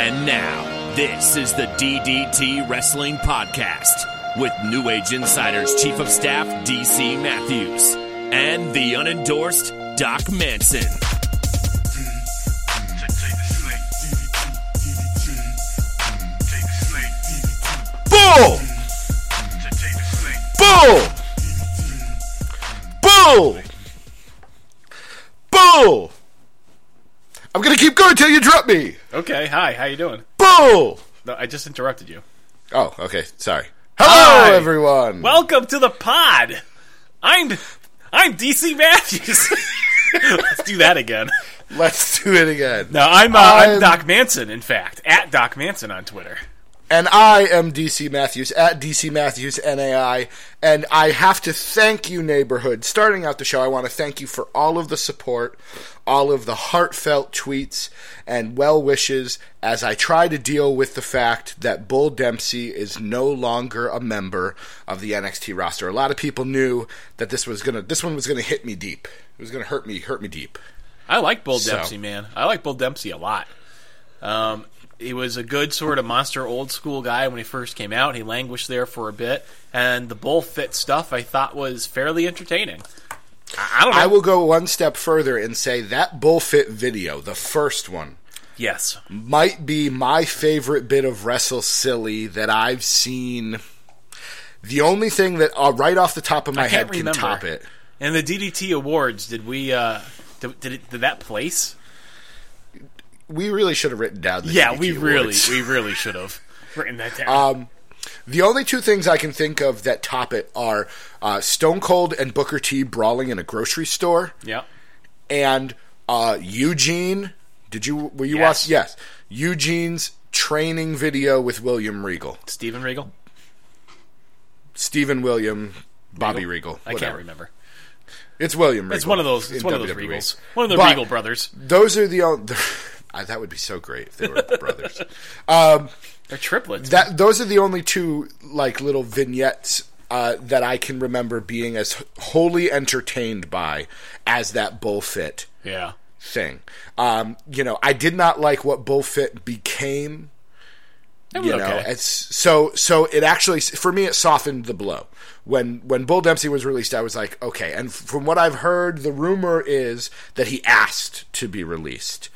And now, this is the DDT Wrestling Podcast with New Age Insiders Chief of Staff DC Matthews and the unendorsed Doc Manson. Bull! Bull! Bull! Bull! I'm gonna keep going till you drop me. Okay, hi, how you doing? Bull! No, I just interrupted you. Oh, okay. Sorry. Hello, Hi. everyone. Welcome to the pod. I'm I'm DC Matthews. Let's do that again. Let's do it again. No, I'm uh, I'm, I'm- Doc Manson. In fact, at Doc Manson on Twitter. And I am DC Matthews at DC Matthews NAI. And I have to thank you, neighborhood. Starting out the show, I want to thank you for all of the support, all of the heartfelt tweets and well wishes as I try to deal with the fact that Bull Dempsey is no longer a member of the NXT roster. A lot of people knew that this was gonna this one was gonna hit me deep. It was gonna hurt me hurt me deep. I like Bull So- Dempsey, man. I like Bull Dempsey a lot. Um, he was a good sort of monster old school guy when he first came out. He languished there for a bit, and the bull fit stuff I thought was fairly entertaining. I, I don't know. I will go one step further and say that bullfit video, the first one, yes, might be my favorite bit of Wrestle Silly that I've seen. The only thing that, uh, right off the top of my head, can't can top it. And the DDT awards, did we? Uh, did, did, it, did that place? We really should have written down the Yeah, DDT we really, we really should have written that down. Um, The only two things I can think of that top it are uh, Stone Cold and Booker T brawling in a grocery store, yeah, and uh, Eugene. Did you were you Yes. watch? Yes, Eugene's training video with William Regal, Steven Regal. Stephen William, Bobby Regal. I can't remember. It's William Regal. It's one of those. It's one of those Regals. One of the But Regal brothers. Those are the only. that would be so great if they were brothers. They're triplets. That those are the only two like little vignettes uh, that I can remember being as wholly entertained by as that bullfit yeah. thing. Um, you know, I did not like what bullfit became. You know, okay. it's so so. It actually for me it softened the blow when when Bull Dempsey was released. I was like, okay. And from what I've heard, the rumor is that he asked to be released,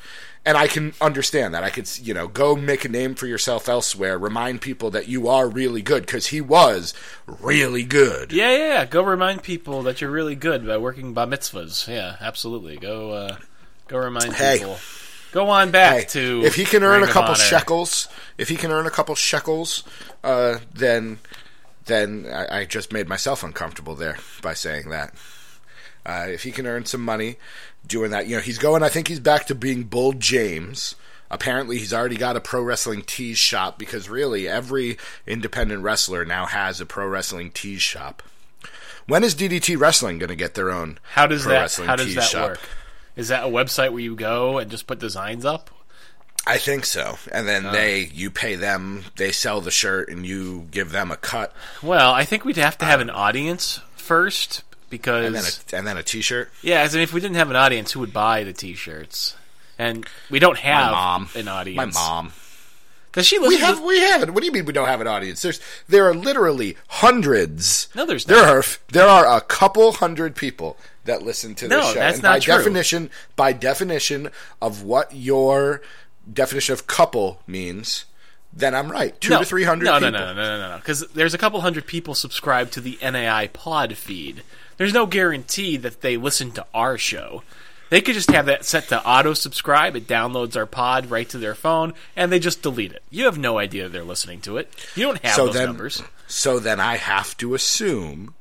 and I can understand that. I could you know go make a name for yourself elsewhere. Remind people that you are really good because he was really good. Yeah, yeah, yeah. Go remind people that you're really good by working bar mitzvahs. Yeah, absolutely. Go, uh, go remind Hey. people. Go on back Hey, to if he can earn Ring a couple shekels, if he can earn a couple shekels, uh, then then I, I just made myself uncomfortable there by saying that. Uh, if he can earn some money doing that, you know, he's going. I think he's back to being Bull James. Apparently, he's already got a pro wrestling tees shop because really every independent wrestler now has a pro wrestling tees shop. When is DDT Wrestling going to get their own How does pro that? wrestling How does that shop? work? Is that a website where you go and just put designs up? I think so. And then uh. they, you pay them, they sell the shirt, and you give them a cut, Well, I think we'd have to have uh. an audience first because and then a, and then a T-shirt. yeah, as in if we didn't have an audience, who would buy the T-shirts? And we don't have My mom. an audience. My mom. Does she listen? We to- have, we have it. What do you mean we don't have an audience? There's, there are literally hundreds. No, there's there are, there are a couple hundred people that listen to this No, show. that's and not by true. definition, by definition of what your definition of couple means, then I'm right. Two no, to three hundred. No, no, no, no, no, no, no. Because there's a couple hundred people subscribed to the NAI pod feed. There's no guarantee that they listen to our show. They could just have that set to auto subscribe. It downloads our pod right to their phone, and they just delete it. You have no idea they're listening to it. You don't have so those then, numbers. So then I have to assume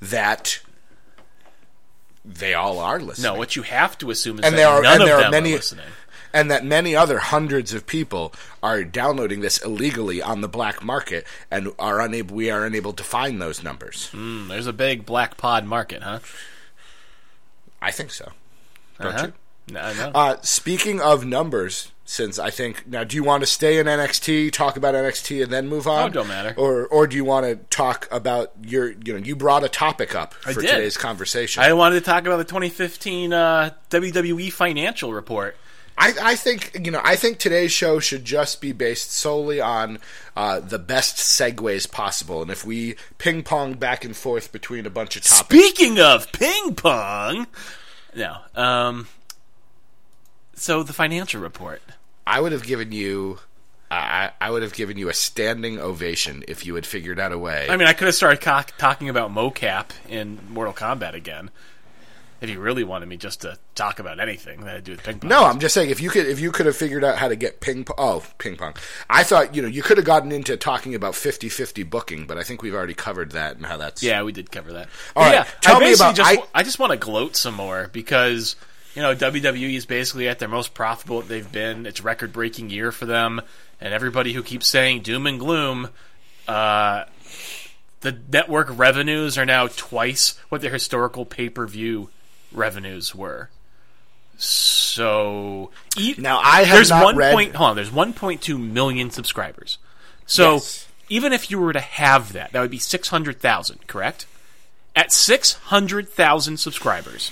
that they all are listening. No, what you have to assume is and that there are none and of there them are many are listening. And that many other hundreds of people are downloading this illegally on the black market and are unable we are unable to find those numbers. Hmm, there's a big black pod market, huh? I think so. Don't Uh-huh. you? No, no. Uh, speaking of numbers, since I think now, do you want to stay in NXT, talk about NXT, and then move on? Oh, don't matter. Or, or do you want to talk about your, you know, you brought a topic up for today's conversation. I wanted to talk about the 2015 uh, WWE financial report. I, I think you know. I think today's show should just be based solely on uh, the best segues possible, and if we ping pong back and forth between a bunch of topics, Speaking of ping pong, no. Um, so the financial report. I would have given you. I, I would have given you a standing ovation if you had figured out a way. I mean, I could have started co- talking about mocap in Mortal Kombat again. If you really wanted me just to talk about anything that to do with ping pong. no, I'm just saying if you could if you could have figured out how to get ping pong. Oh, ping pong. I thought you know you could have gotten into talking about 50-50 booking, but I think we've already covered that and how that's Yeah, we did cover that. All right, yeah, tell I me about- Just, I- I just want to gloat some more because you know WWE is basically at their most profitable that they've been. It's record-breaking year for them, and everybody who keeps saying doom and gloom, uh, the network revenues are now twice what their historical pay-per-view revenues were. So e- Now, I have there's not one read- point. Hold on, there's 1.2 million subscribers. So Yes. even if you were to have that, that would be 600,000, correct? At 600,000 subscribers,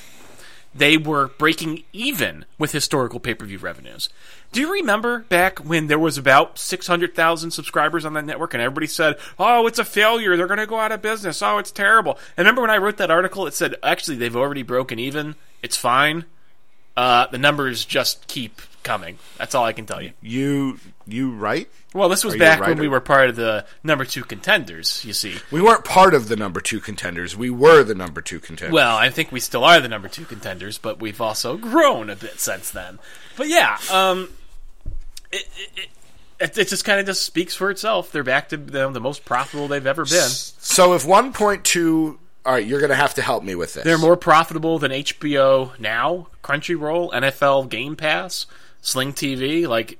they were breaking even with historical pay per view revenues. Do you remember back when there was about 600,000 subscribers on that network and everybody said, oh, it's a failure. They're going to go out of business. Oh, it's terrible. And remember when I wrote that article, it said, actually, they've already broken even. It's fine. Uh, the numbers just keep coming. That's all I can tell you. you you right. Well, this was Are back when we were part of the number two contenders, you see. We weren't part of the number two contenders. We were the number two contenders. Well, I think we still are the number two contenders, but we've also grown a bit since then. But yeah, um, it, it, it, it just kind of just speaks for itself. They're back to the, the most profitable they've ever been. so if 1.2, all right, you're going to have to help me with this. They're more profitable than HBO now, Crunchyroll, NFL Game Pass, Sling TV. Like,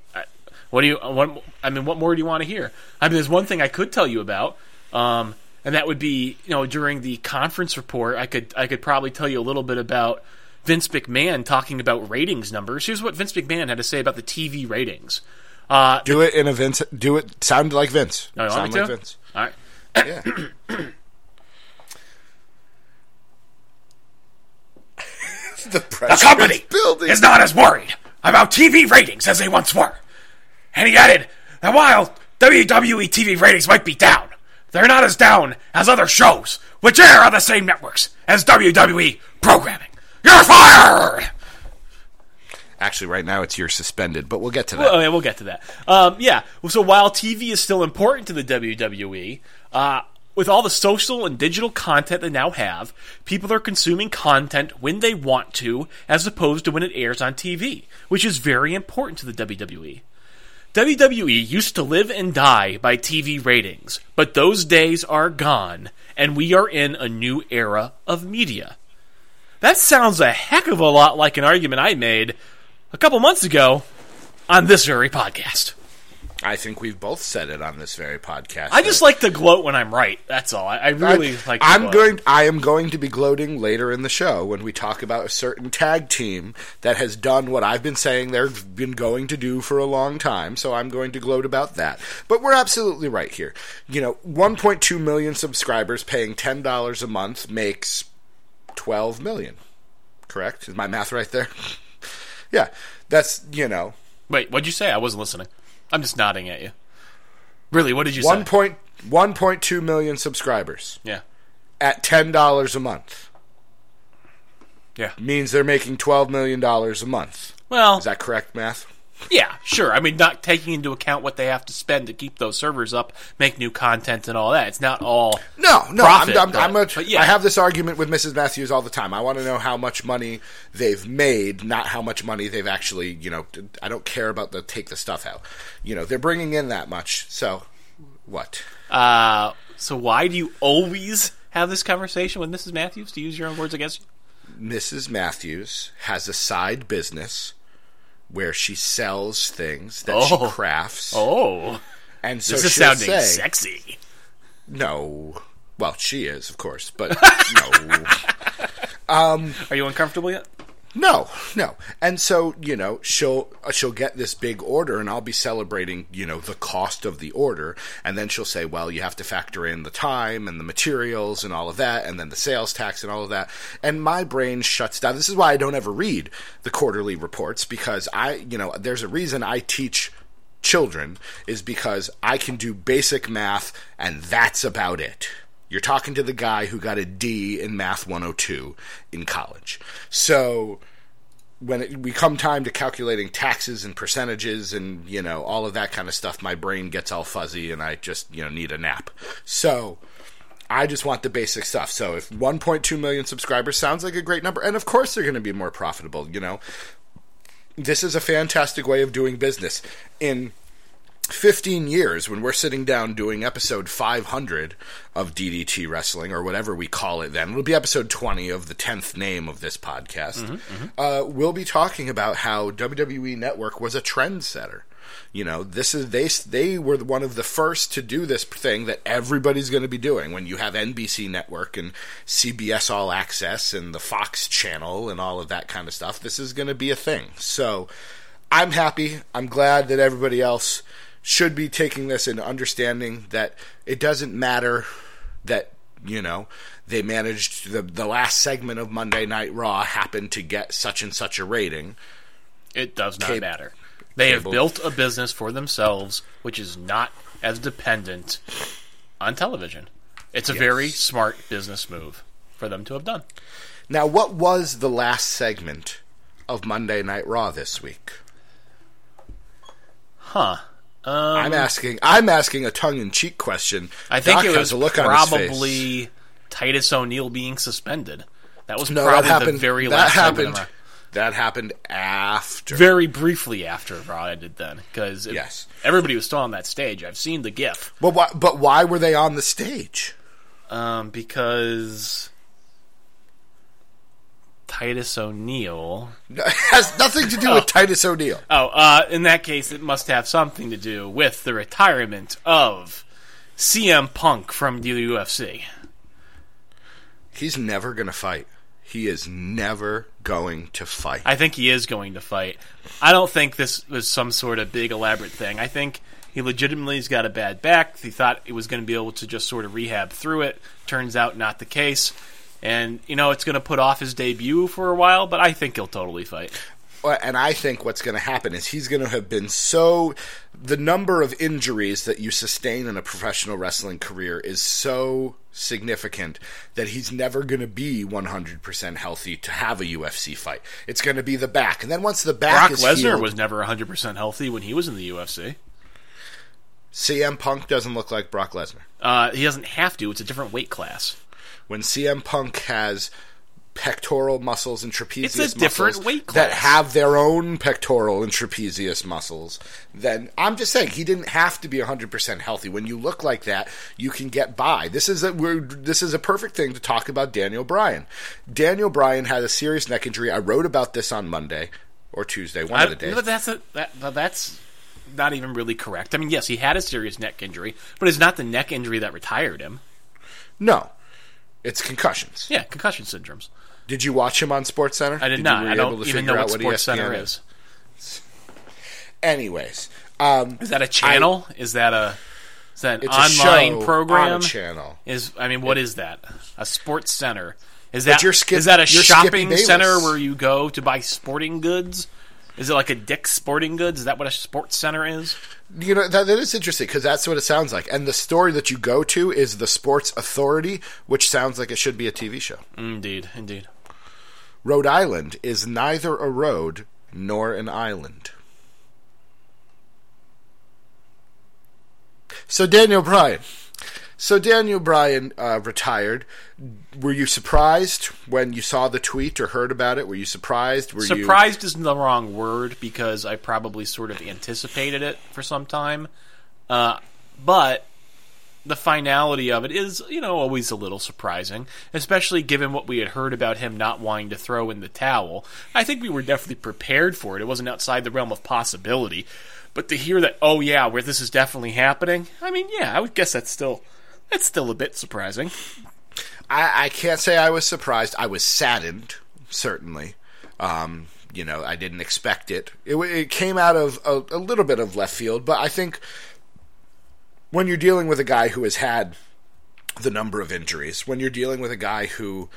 what do you? What, I mean, what more do you want to hear? I mean, there's one thing I could tell you about, um, and that would be, you know, during the conference report, I could I could probably tell you a little bit about Vince McMahon talking about ratings numbers. Here's what Vince McMahon had to say about the TV ratings. Uh, do it in a Vince. Do it. Sound like Vince. Oh, sound like to? Vince. all right. Yeah. the The company building. is not as worried about TV ratings as they once were. And he added that while WWE TV ratings might be down, they're not as down as other shows, which air on the same networks as WWE programming. You're fired! Actually, right now it's you're suspended, but we'll get to that. Well, yeah, we'll get to that. Um, yeah. So while TV is still important to the WWE, uh, with all the social and digital content they now have, people are consuming content when they want to, as opposed to when it airs on TV, which is very important to the WWE. WWE used to live and die by TV ratings, but those days are gone, and we are in a new era of media. That sounds a heck of a lot like an argument I made a couple months ago on this very podcast. I think we've both said it on this very podcast. I just like to gloat when I'm right. That's all. I, I really I, like. To I'm gloat. going. I am going to be gloating later in the show when we talk about a certain tag team that has done what I've been saying they've been going to do for a long time. So I'm going to gloat about that. But we're absolutely right here. You know, 1.2 million subscribers paying ten dollars a month makes 12 million. Correct? Is my math right there? yeah, that's you know Wait, what'd you say? I wasn't listening. I'm just nodding at you. Really, what did you one say? point 1.2 million subscribers yeah, at ten dollars a month yeah. means they're making 12 million dollars a month. Well, Is that correct math? Yeah, sure. I mean, not taking into account what they have to spend to keep those servers up, make new content, and all that. It's not all. No, no. Profit, I'm, I'm, but- I'm a, but yeah. I have this argument with Mrs. Matthews all the time. I want to know how much money they've made, not how much money they've actually. You know, I don't care about the take the stuff out. You know, they're bringing in that much. So, what? Uh, so why do you always have this conversation with Mrs. Matthews? To use your own words against you. Mrs. Matthews has a side business where she sells things that Oh. she crafts, Oh, and so this is sounding say, sexy. No, well, she is, of course, but no. Are you uncomfortable yet? No, no. And so, you know, she'll uh, she'll get this big order and I'll be celebrating, you know, the cost of the order and then she'll say, "Well, you have to factor in the time and the materials and all of that and then the sales tax and all of that." And my brain shuts down. This is why I don't ever read the quarterly reports because I, you know, there's a reason I teach children is because I can do basic math and that's about it. You're talking to the guy who got a D in Math 102 in college. So when it, we come time to calculating taxes and percentages and you know all of that kind of stuff, my brain gets all fuzzy and I just you know need a nap. So I just want the basic stuff. So if 1.2 million subscribers sounds like a great number, and of course they're going to be more profitable. You know, this is a fantastic way of doing business. In 15 years, when we're sitting down doing episode 500 of DDT Wrestling, or whatever we call it then, it'll be episode 20 of the 10th name of this podcast, mm-hmm, Uh, we'll be talking about how WWE Network was a trendsetter. You know, this is they they were one of the first to do this thing that everybody's going to be doing. When you have NBC Network and CBS All Access and the Fox Channel and all of that kind of stuff, this is going to be a thing. So, I'm happy. I'm glad that everybody else should be taking this and understanding that it doesn't matter that you know they managed the the last segment of Monday Night Raw happened to get such and such a rating. It does not Cable. matter. They Cable. have built a business for themselves, which is not as dependent on television. It's a yes. very smart business move for them to have done. Now, what was the last segment of Monday Night Raw this week? Huh. Um, I'm asking. I'm asking a tongue-in-cheek question. I think Doc it was probably Titus O'Neil being suspended. That was no, probably that happened, the very that last happened. That happened after, very briefly after Raw ended. Then, because yes, everybody was still on that stage. I've seen the GIF. But why? But why were they on the stage? Um, because Titus O'Neil. has nothing to do oh. with Titus O'Neil. Oh, uh, in that case, it must have something to do with the retirement of CM Punk from the UFC. He's never going to fight. He is never going to fight. I think he is going to fight. I don't think this was some sort of big elaborate thing. I think he legitimately has got a bad back. He thought he was going to be able to just sort of rehab through it. Turns out not the case and you know it's going to put off his debut for a while, but I think he'll totally fight. And I think what's going to happen is he's going to have been so. The number of injuries that you sustain in a professional wrestling career is so significant that he's never going to be 100% healthy to have a UFC fight. It's going to be the back. And then once the back is Brock Lesnar was never 100% healthy when he was in the UFC. CM Punk doesn't look like Brock Lesnar. Uh, he doesn't have to. It's a different weight class when CM Punk has pectoral muscles and trapezius it's a different weight class. that have their own pectoral and trapezius muscles then i'm just saying he didn't have to be 100% healthy. When you look like that you can get by. This is a this is a perfect thing to talk about daniel bryan. Daniel bryan had a serious neck injury. I wrote about this on monday or tuesday one I, of the days. but that's a, that, that's not even really correct. I mean yes he had a serious neck injury but it's not the neck injury that retired him. No it's concussions. Yeah, concussion syndromes. Did you watch him on Sports Center? I did, did not. I don't even know what, what Sports Center is. is. Anyways, um, is that a channel? I, is that a is that an online program? On channel. Is I mean, what is that? A Sports Center? Is that skip, is that a shopping center where you go to buy sporting goods? Is it like a Dick's Sporting Goods? Is that what a sports center is? You know that, that is interesting because that's what it sounds like. And the story that you go to is the Sports Authority, which sounds like it should be a TV show. Indeed, indeed. Rhode Island is neither a road nor an island. So Daniel Bryan. So Daniel Bryan uh, retired. Were you surprised when you saw the tweet or heard about it? Were you surprised? Were surprised you... isn't the wrong word because I probably sort of anticipated it for some time. Uh, but the finality of it is, you know, always a little surprising, especially given what we had heard about him not wanting to throw in the towel. I think we were definitely prepared for it. It wasn't outside the realm of possibility. But to hear that, oh yeah, where this is definitely happening, I mean, yeah, I would guess that's still that's still a bit surprising. I, I can't say I was surprised. I was saddened, certainly. Um, you know, I didn't expect it. It, it came out of a, a little bit of left field, but I think when you're dealing with a guy who has had the number of injuries, when you're dealing with a guy who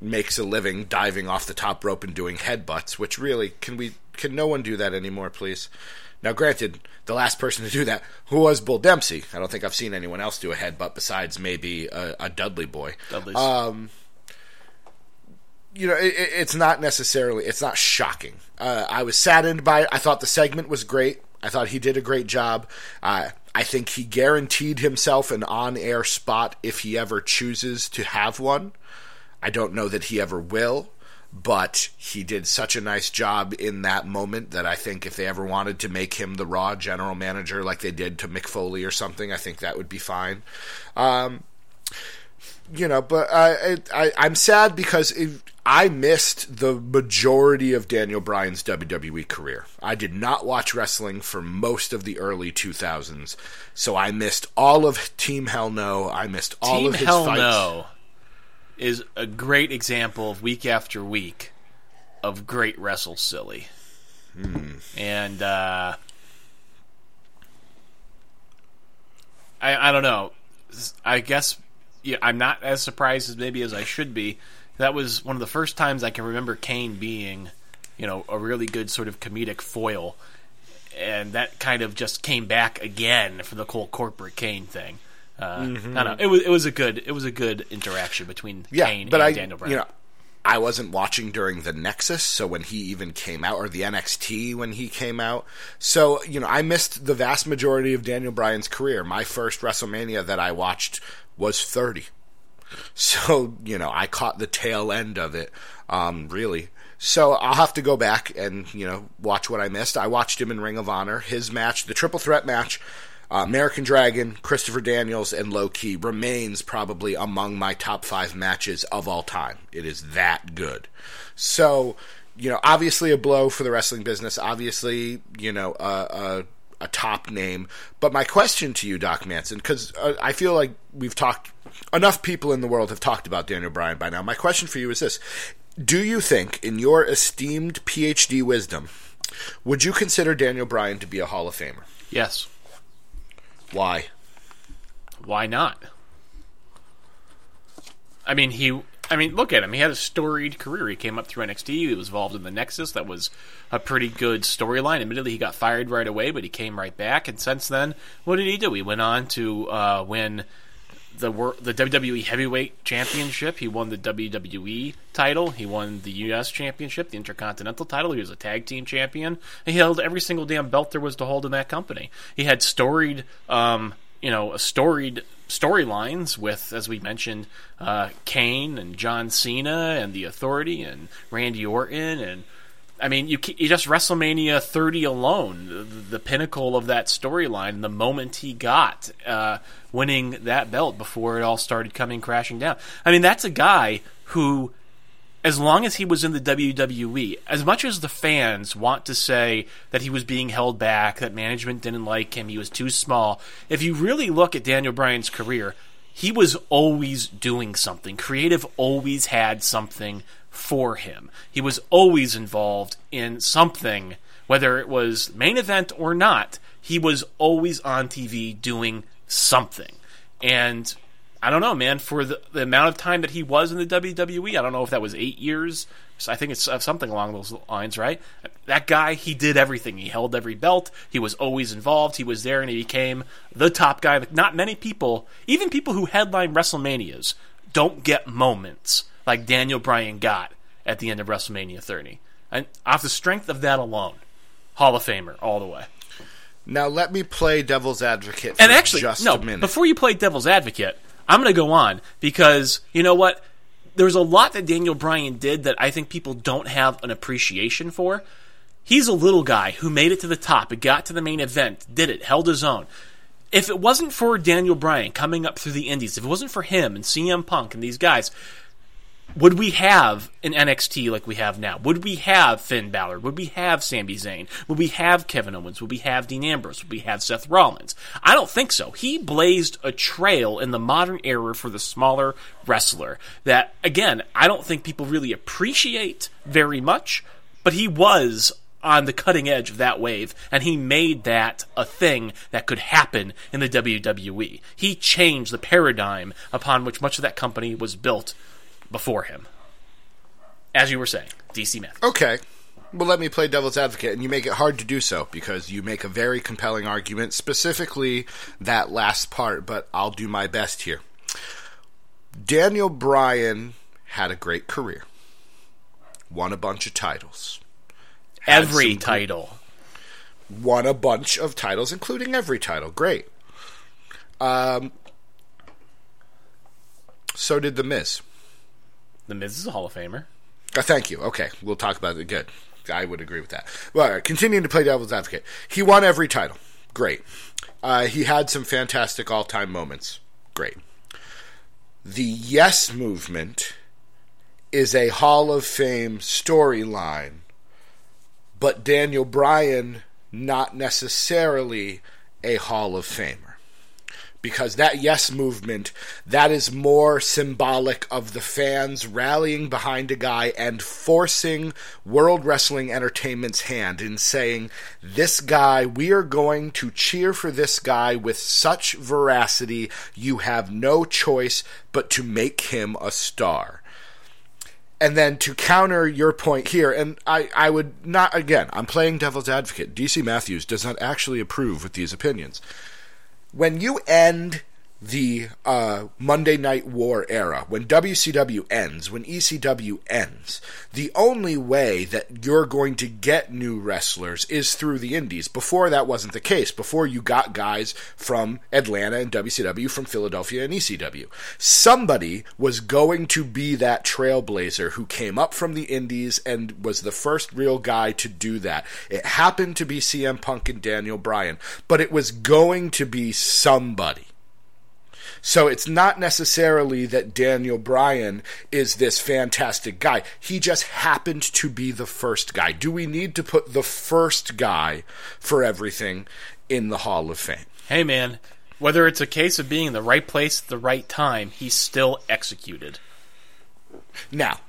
makes a living diving off the top rope and doing headbutts, which really can we can no one do that anymore, please? Now, granted, the last person to do that who was Bull Dempsey. I don't think I've seen anyone else do a headbutt besides maybe a, a Dudley boy. Dudley's. Um, you know, it, it's not necessarily it's not shocking. Uh, I was saddened by it. I thought the segment was great. I thought he did a great job. Uh, I think he guaranteed himself an on-air spot if he ever chooses to have one. I don't know that he ever will, but he did such a nice job in that moment that I think if they ever wanted to make him the Raw general manager like they did to Mick Foley or something, I think that would be fine. Um, you know, but I, I I'm sad because it, I missed the majority of Daniel Bryan's WWE career. I did not watch wrestling for most of the early 2000s, so I missed all of Team Hell No. I missed all Team of his Hell fights. No is a great example of week after week of great wrestle silly. Hmm. And uh, I I don't know. I guess yeah, I'm not as surprised as maybe as I should be. That was one of the first times I can remember Kane being, you know, a really good sort of comedic foil, and that kind of just came back again for the whole corporate Kane thing. Uh, I don't know. It was it was a good it was a good interaction between Yeah, Kane but and I, Daniel Bryan. you know, I wasn't watching during the Nexus, so when he even came out, or the NXT when he came out, so you know, I missed the vast majority of Daniel Bryan's career. My first WrestleMania that I watched was 30, so you know, I caught the tail end of it, um, really. So I'll have to go back and you know watch what I missed. I watched him in Ring of Honor. His match, the triple threat match, uh, American Dragon, Christopher Daniels, and Low Key remains probably among my top five matches of all time. It is that good. So, you know, obviously a blow for the wrestling business. Obviously, you know, a, a, a top name. But my question to you, Doc Manson, because uh, I feel like we've talked, enough people in the world have talked about Daniel Bryan by now. My question for you is this Do you think, in your esteemed PhD wisdom, would you consider Daniel Bryan to be a Hall of Famer? yes, Why? why not? I mean, he. I mean, look at him. He had a storied career. He came up through NXT. He was involved in the Nexus. That was a pretty good storyline. Admittedly, he got fired right away, but he came right back. And since then, what did he do? He went on to uh, win the the WWE Heavyweight Championship. He won the WWE title. He won the US Championship, the Intercontinental title. He was a tag team champion. He held every single damn belt there was to hold in that company. He had storied, um, you know, storied storylines with, as we mentioned, uh, Kane and John Cena and the Authority and Randy Orton and I mean, you, you just WrestleMania 30 alone, the, the pinnacle of that storyline, the moment he got uh, winning that belt before it all started coming crashing down. I mean, that's a guy who, as long as he was in the WWE, as much as the fans want to say that he was being held back, that management didn't like him, he was too small, if you really look at Daniel Bryan's career, he was always doing something. Creative always had something for him. He was always involved in something, whether it was main event or not. He was always on TV doing something. And I don't know, man, for the, the amount of time that he was in the WWE, I don't know if that was eight years. I think it's uh, something along those lines, right? That guy, he did everything. He held every belt. He was always involved. He was there and he became the top guy. Not many people, even people who headline WrestleManias, don't get moments like Daniel Bryan got at the end of WrestleMania 30. And off the strength of that alone, Hall of Famer all the way. Now let me play devil's advocate for And actually, just no, a minute. before you play devil's advocate, I'm going to go on because you know what? There's a lot that Daniel Bryan did that I think people don't have an appreciation for. He's a little guy who made it to the top, it got to the main event, did it, held his own. If it wasn't for Daniel Bryan coming up through the indies, if it wasn't for him and CM Punk and these guys, would we have an NXT like we have now? Would we have Finn Balor? Would we have Sami Zayn? Would we have Kevin Owens? Would we have Dean Ambrose? Would we have Seth Rollins? I don't think so. He blazed a trail in the modern era for the smaller wrestler that, again, I don't think people really appreciate very much, but he was on the cutting edge of that wave, and he made that a thing that could happen in the WWE. He changed the paradigm upon which much of that company was built before him. As you were saying, DC Matthews. Okay. Well, let me play devil's advocate, and you make it hard to do so because you make a very compelling argument, specifically that last part, but I'll do my best here. Daniel Bryan had a great career, won a bunch of titles, Every title. won a bunch of titles, including every title. Great. Um, so did The Miz. The Miz is a Hall of Famer. Uh, thank you. Okay, we'll talk about it. Good. I would agree with that. Well, continuing to play devil's advocate. He won every title. Great. Uh, he had some fantastic all time moments. Great. The Yes movement is a Hall of Fame storyline, but Daniel Bryan not necessarily a Hall of Famer because that yes movement that is more symbolic of the fans rallying behind a guy and forcing world wrestling entertainment's hand in saying this guy we are going to cheer for this guy with such veracity you have no choice but to make him a star and then to counter your point here, and I, I would not, again, I'm playing devil's advocate. DC Matthews does not actually approve with these opinions. When you end the uh, Monday Night War era, when WCW ends, when ECW ends, the only way that you're going to get new wrestlers is through the indies. Before that wasn't the case. Before you got guys from Atlanta and WCW, from Philadelphia and ECW. Somebody was going to be that trailblazer who came up from the indies and was the first real guy to do that. It happened to be CM Punk and Daniel Bryan, but it was going to be somebody. So it's not necessarily that Daniel Bryan is this fantastic guy. He just happened to be the first guy. Do we need to put the first guy for everything in the Hall of Fame? Hey, man, whether it's a case of being in the right place at the right time, he's still executed. Now,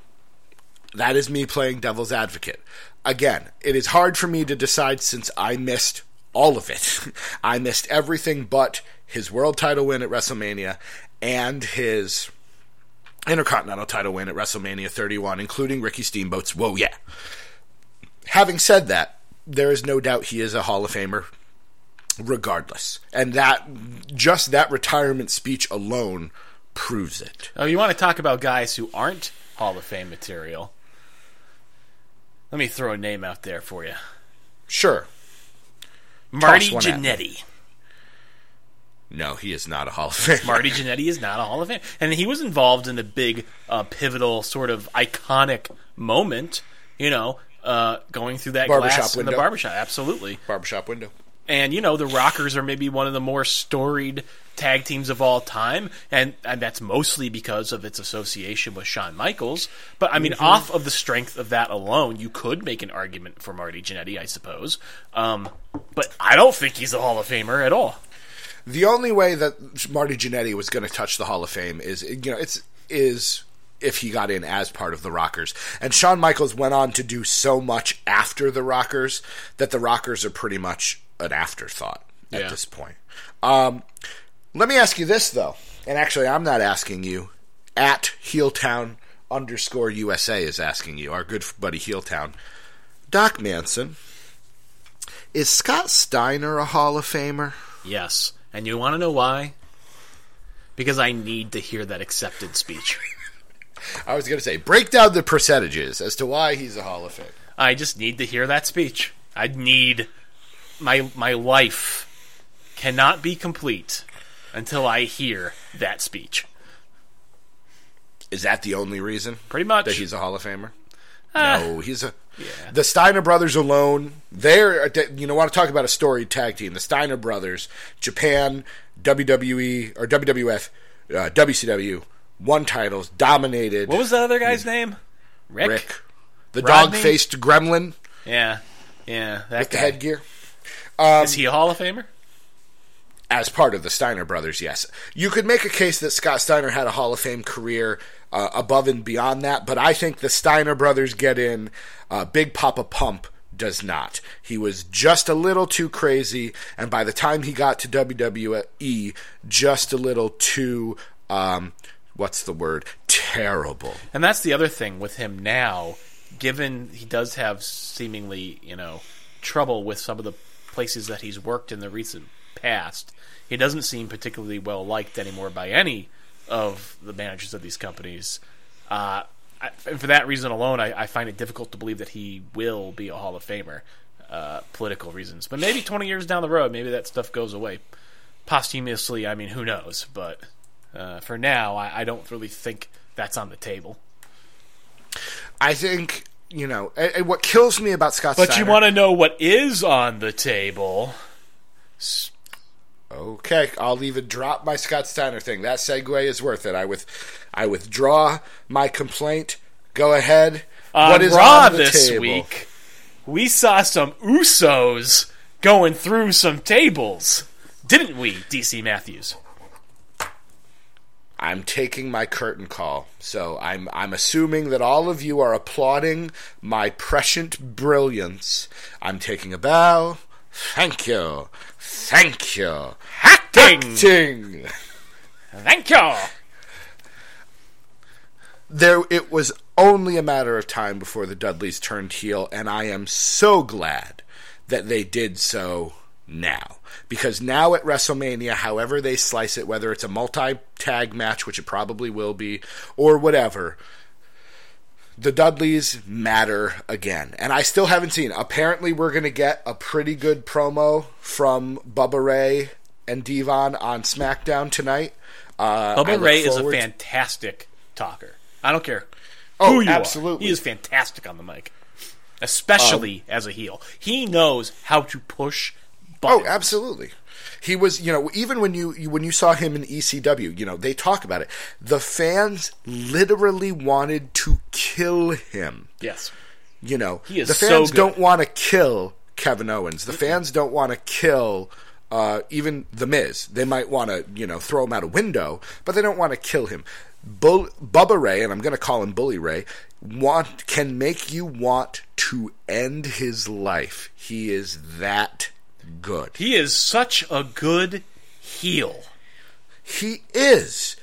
that is me playing devil's advocate. Again, it is hard for me to decide since I missed all of it. I missed everything but his world title win at WrestleMania and his Intercontinental title win at WrestleMania 31, including Ricky Steamboat's Whoa Yeah. Having said that, there is no doubt he is a Hall of Famer regardless. And that just that retirement speech alone proves it. Oh, you want to talk about guys who aren't Hall of Fame material? Let me throw a name out there for you. Sure. Marty. Jannetty. No, he is not a Hall of Famer. Marty Jannetty is not a Hall of Fame, and he was involved in the big, uh, pivotal, sort of iconic moment. You know, uh, going through that Barbershop glass in the window. barbershop. Absolutely. barbershop window. And you know, the Rockers are maybe one of the more storied tag teams of all time, and, and that's mostly because of its association with Shawn Michaels. But I mean, Mm-hmm. off of the strength of that alone, you could make an argument for Marty Jannetty, I suppose. Um, but I don't think he's a Hall of Famer at all. The only way that Marty Jannetty was going to touch the Hall of Fame is, you know, it's is if he got in as part of the Rockers. And Shawn Michaels went on to do so much after the Rockers that the Rockers are pretty much an afterthought at Yeah. this point. Um, let me ask you this though, and actually, I'm not asking you. At Heeltown underscore USA is asking you. Our good buddy Heeltown, Doc Manson. Is Scott Steiner a Hall of Famer? Yes. And you want to know why? Because I need to hear that accepted speech. I was going to say, break down the percentages as to why he's a Hall of Fame. I just need to hear that speech. I need my my life cannot be complete until I hear that speech. Is that the only reason Pretty much. that he's a Hall of Famer? Ah, no, he's a. yeah. The Steiner brothers alone, they're you know want to talk about a story tag team. The Steiner brothers, Japan, WWE or WWF, uh, WCW, won titles, dominated. What was that other guy's name? Rick. Rick, the dog-faced gremlin Yeah, yeah. That with the guy. headgear? Is he a Hall of Famer? as part of the Steiner brothers, yes. You could make a case that Scott Steiner had a Hall of Fame career uh, above and beyond that, but I think the Steiner brothers get in. Uh, Big Papa Pump does not. He was just a little too crazy, and by the time he got to WWE, just a little too. Um, what's the word? Terrible. And that's the other thing with him now, given he does have seemingly, you know, trouble with some of the places that he's worked in the recent past. He doesn't seem particularly well liked anymore by any of the managers of these companies. Uh, I, and for that reason alone, I, I find it difficult to believe that he will be a Hall of Famer. Uh, political reasons, but maybe 20 years down the road, maybe that stuff goes away. Posthumously, I mean, who knows? But uh, for now, I, I don't really think that's on the table. I think you know and, and what kills me about Scott. But you want to know what is on the table? Okay, I'll even drop my Scott Steiner thing. That segue is worth it. I with I withdraw my complaint. Go ahead. On what is Raw on the this table? week, we saw some Usos going through some tables, didn't we, DC Matthews? I'm taking my curtain call. So I'm I'm assuming that all of you are applauding my prescient brilliance. I'm taking a bow. Thank you. Thank you. Acting. Ting. Thank you. there it was only a matter of time before the Dudleys turned heel, and I am so glad that they did so now. Because now at WrestleMania, however they slice it, whether it's a multi tag match, which it probably will be, or whatever, the Dudleys matter again. And I still haven't seen. Apparently, we're going to get a pretty good promo from Bubba Ray and Devon on SmackDown tonight. Uh, Bubba Ray is a fantastic talker. I don't care Oh, who you absolutely. are. He is fantastic on the mic, especially as a heel. He knows how to push. Oh, absolutely. He was, you know, even when you you- when you saw him in ECW, you know, they talk about it. The fans literally wanted to kill him. Yes. You know, He is the fans good. don't want to kill Kevin Owens. The fans don't want to kill uh, even the Miz. They might want to, you know, throw him out a window, but they don't want to kill him. Bull, Bubba Ray, and I'm going to call him Bully Ray, want can make you want to end his life. He is that good. He is such a good heel. He is.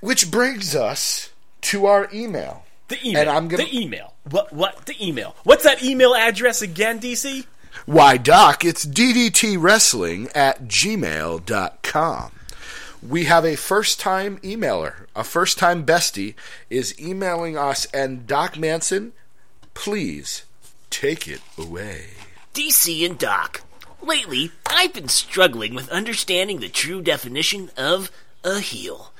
Which brings us to our email. The email. And I'm gonna- The email. What? What? The email. What's that email address again, DC? Why, Doc, it's ddtwrestling at gmail.com. We have a first time emailer, a first time bestie, is emailing us, and Doc Manson, please take it away. DC and Doc. Lately, I've been struggling with understanding the true definition of a heel.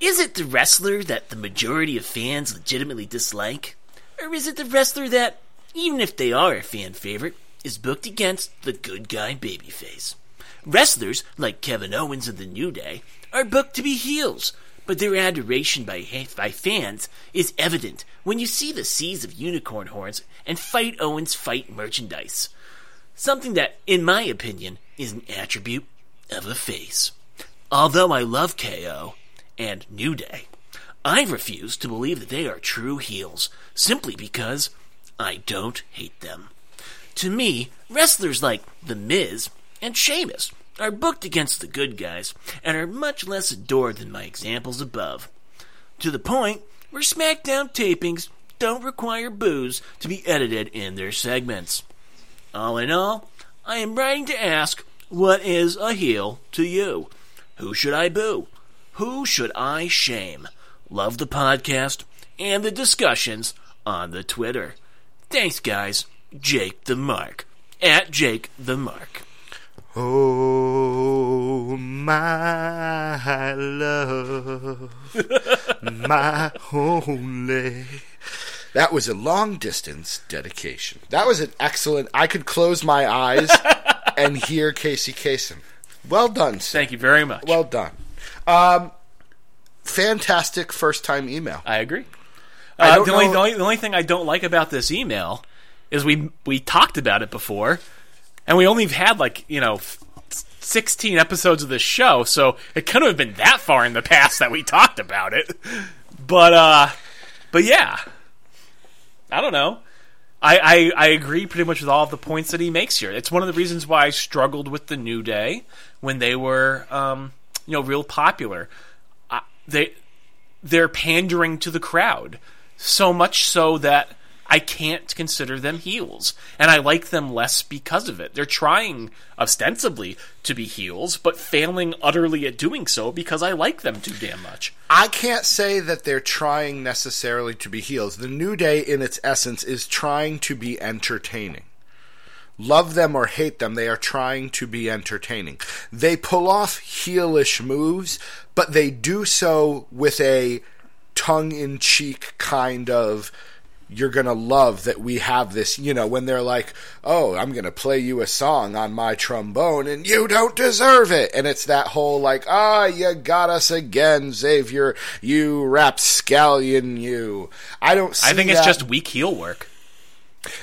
Is it the wrestler that the majority of fans legitimately dislike? Or is it the wrestler that, even if they are a fan favorite, is booked against the good guy babyface? Wrestlers, like Kevin Owens of the New Day, are booked to be heels, but their adoration by, by fans is evident when you see the seas of unicorn horns and Fight Owens fight merchandise. Something that, in my opinion, is an attribute of a face. Although I love KO and New Day, I refuse to believe that they are true heels simply because I don't hate them. To me, wrestlers like The Miz and Sheamus are booked against the good guys and are much less adored than my examples above. To the point where SmackDown tapings don't require boos to be edited in their segments. All in all, I am writing to ask what is a heel to you? Who should I boo? Who should I shame? Love the podcast and the discussions on the Twitter. Thanks, guys. Jake the Mark. At Jake the Mark. Oh, my love, my only. That was a long distance dedication. That was an excellent. I could close my eyes and hear Casey Kasem. Well done, sir. Thank you very much. Well done. Um, fantastic first time email. I agree. I Uh, the, only, the, only, the only thing I don't like about this email is we we talked about it before, and we only had like you know. 16 episodes of this show, so it couldn't have been that far in the past that we talked about it. But uh but yeah. I don't know. I, I, I agree pretty much with all of the points that he makes here. It's one of the reasons why I struggled with the New Day when they were, um, you know, real popular. I, they they're pandering to the crowd so much so that I can't consider them heels, and I like them less because of it. They're trying ostensibly to be heels, but failing utterly at doing so because I like them too damn much. I can't say that they're trying necessarily to be heels. The New Day, in its essence, is trying to be entertaining. Love them or hate them, they are trying to be entertaining. They pull off heelish moves, but they do so with a tongue in cheek kind of you're going to love that we have this, you know, when they're like, oh, I'm going to play you a song on my trombone and you don't deserve it. And it's that whole like, ah, you got us again, Xavier, you rapscallion, you. I don't see I think it's just weak heel work.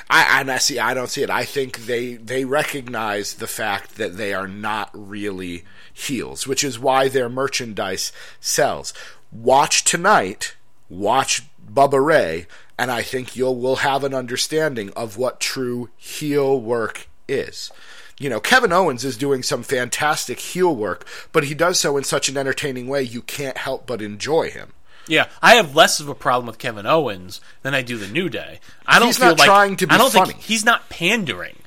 I, and I see. I don't see it. I think they they recognize the fact that they are not really heels, which is why their merchandise sells. Watch tonight. Watch Bubba Ray, and I think you'll will have an understanding of what true heel work is. You know, Kevin Owens is doing some fantastic heel work, but he does so in such an entertaining way you can't help but enjoy him. Yeah, I have less of a problem with Kevin Owens than I do the New Day. I don't He's feel like trying to be I don't funny. think he's not pandering.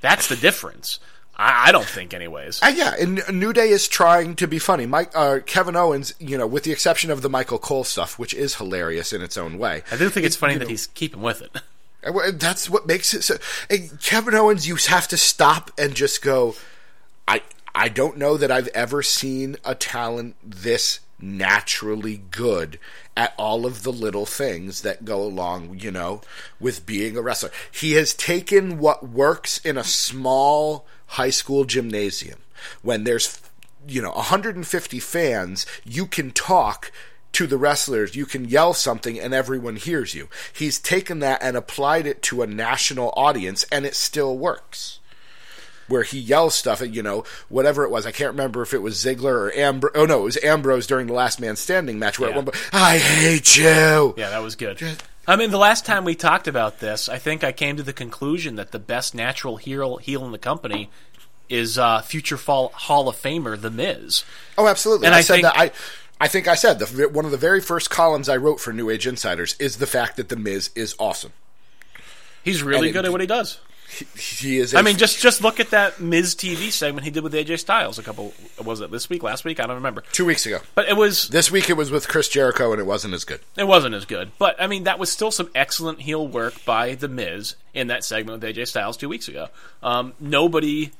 That's the difference. I, I don't think, anyways. Uh, yeah, and New Day is trying to be funny. Mike, uh, Kevin Owens, you know, with the exception of the Michael Cole stuff, which is hilarious in its own way. I do think it's funny that he's keeping with it. Uh, That's what makes it so. and Kevin Owens, you have to stop and just go. I I don't know that I've ever seen a talent this naturally good at all of the little things that go along, you know, with being a wrestler. He has taken what works in a small high school gymnasium when there's you know 150 fans, you can talk to the wrestlers, you can yell something and everyone hears you. He's taken that and applied it to a national audience and it still works. Where he yells stuff at, you know, whatever it was. I can't remember if it was Ziggler or Ambrose. Oh, no, it was Ambrose during the Last Man Standing match where Yeah. at one point, I hate you. Yeah, that was good. I mean, the last time we talked about this, I think I came to the conclusion that the best natural heel, heel in the company is uh, future fall Hall of Famer The Miz. Oh, absolutely. And I, I said think- that. I, I think I said the, one of the very first columns I wrote for New Age Insiders is the fact that The Miz is awesome. He's really And it- good at what he does. He is. I mean, just just look at that Miz TV segment he did with AJ Styles a couple. Was it this week? Last week? I don't remember. two weeks ago. But it was This week it was with Chris Jericho and it wasn't as good. It wasn't as good, but I mean that was still some excellent heel work by the Miz in that segment with AJ Styles two weeks ago. Um, nobody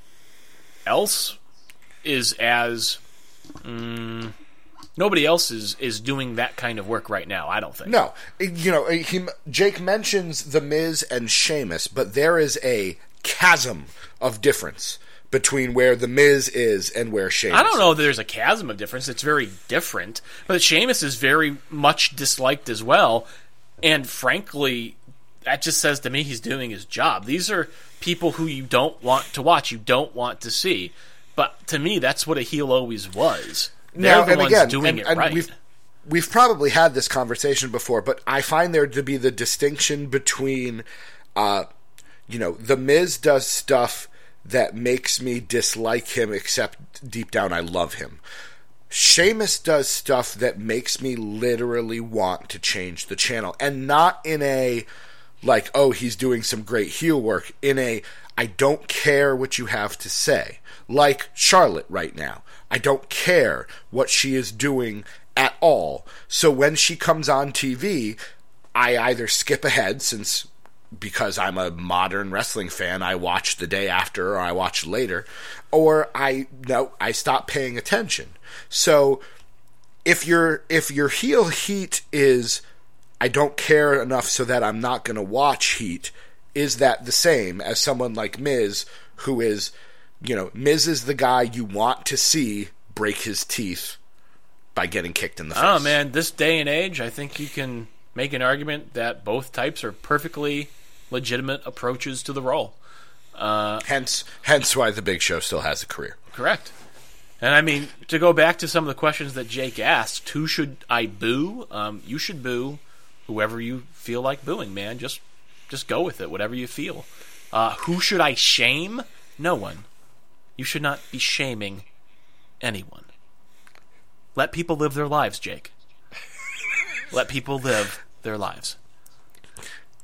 else is as mm, nobody else is is doing that kind of work right now. I don't think. No, you know, he, Jake mentions the Miz and Sheamus, but there is a chasm of difference between where the Miz is and where Sheamus. Is I don't know that there's a chasm of difference. It's very different. But Sheamus is very much disliked as well. And frankly, that just says to me he's doing his job. These are people who you don't want to watch, you don't want to see. But to me, that's what a heel always was. They're Now, the and ones again, doing and, it and right. we've we've probably had this conversation before, but I find there to be the distinction between, uh, you know, the Miz does stuff that makes me dislike him, except deep down I love him. Sheamus does stuff that makes me literally want to change the channel, and not in a like, oh, he's doing some great heel work. In a, I don't care what you have to say. Like Charlotte right now. I don't care what she is doing at all. So when she comes on TV, I either skip ahead since because I'm a modern wrestling fan, I watch the day after or I watch later, or I no, I stop paying attention. So if your if your heel heat is I don't care enough so that I'm not going to watch Heat, is that the same as someone like Miz who is, you know, Miz is the guy you want to see break his teeth by getting kicked in the face. Oh man, this day and age, I think you can make an argument that both types are perfectly legitimate approaches to the role. Hence, hence why the Big Show still has a career. Correct. And I mean, to go back to some of the questions that Jake asked, who should I boo? Um, you should boo whoever you feel like booing, man. Just, just go with it, whatever you feel. Uh, who should I shame? No one. You should not be shaming anyone. Let people live their lives, Jake. Let people live their lives.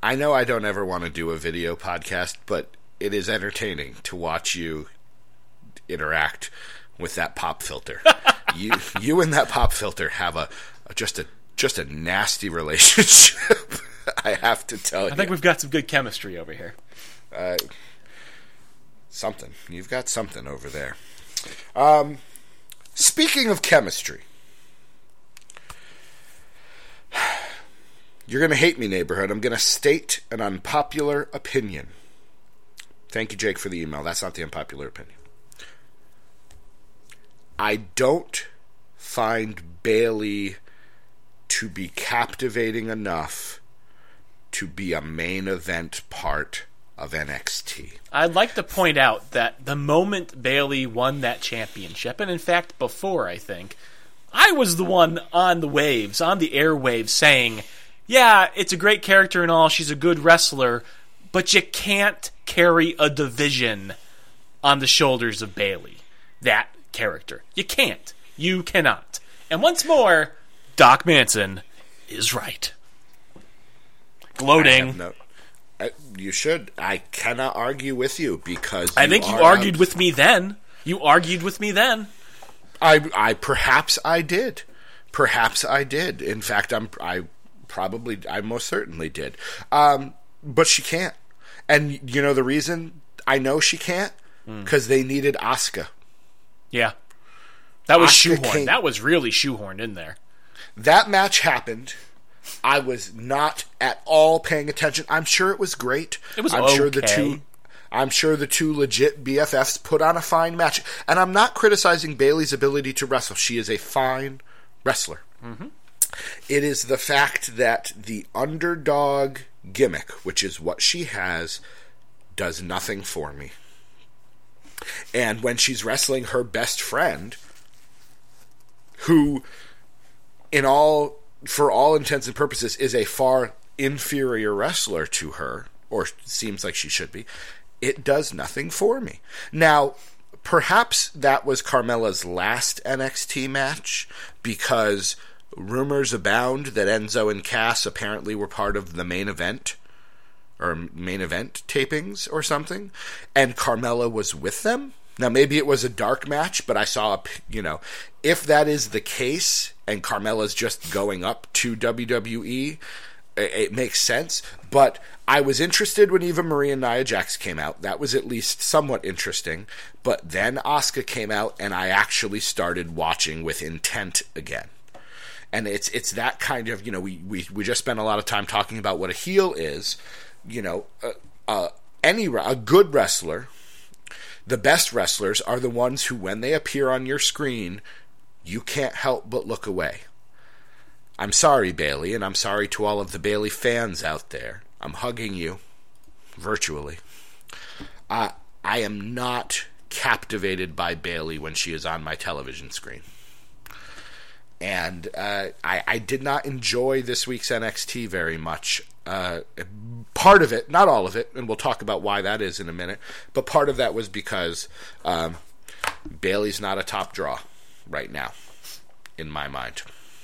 I know I don't ever want to do a video podcast, but it is entertaining to watch you interact with that pop filter. you you and that pop filter have a, a just a just a nasty relationship. I have to tell you. I think we've got some good chemistry over here. Uh, something. You've got something over there. Um, speaking of chemistry, you're going to hate me, neighborhood. I'm going to state an unpopular opinion. Thank you, Jake, for the email. That's not the unpopular opinion. I don't find Bayley to be captivating enough to be a main event part of NXT. I'd like to point out that the moment Bayley won that championship, and in fact before, I think, I was the one on the waves, on the airwaves, saying, yeah, it's a great character and all, she's a good wrestler, but you can't carry a division on the shoulders of Bayley. That character. You can't. You cannot. And once more, Doc Manson is right. I Gloating. have no- I- you should. I cannot argue with you because I think you argued on- with me then. You argued with me then. I, I perhaps I did. Perhaps I did. In fact, I'm I probably I most certainly did. Um, but she can't. And you know the reason I know she can't Hmm. because they needed Asuka. Yeah. That was Asuka shoehorned. came- That was really shoehorned in there. That match happened. I was not at all paying attention. I'm sure it was great. It was I'm sure the two I'm sure the two legit BFFs put on a fine match. And I'm not criticizing Bayley's ability to wrestle. She is a fine wrestler. Mm-hmm. It is the fact that the underdog gimmick, which is what she has, does nothing for me. And when she's wrestling her best friend, who in all for all intents and purposes is a far inferior wrestler to her or seems like she should be it does nothing for me now perhaps that was Carmella's last NXT match because rumors abound that Enzo and Cass apparently were part of the main event or main event tapings or something, and Carmella was with them. Now maybe it was a dark match, but I saw a you know if that is the case and Carmella's just going up to WWE, i- it makes sense. But I was interested when Eva Marie and Nia Jax came out. That was at least somewhat interesting. But then Asuka came out, and I actually started watching with intent again and it's it's that kind of you know we, we, we just spent a lot of time talking about what a heel is you know uh, uh, any a good wrestler the best wrestlers are the ones who when they appear on your screen you can't help but look away i'm sorry bayley and i'm sorry to all of the bayley fans out there i'm hugging you virtually i i am not captivated by bayley when she is on my television screen and uh, I, I did not enjoy this week's NXT very much. Uh, part of it, not all of it, and we'll talk about why that is in a minute. But part of that was because um, Bayley's not a top draw right now, in my mind.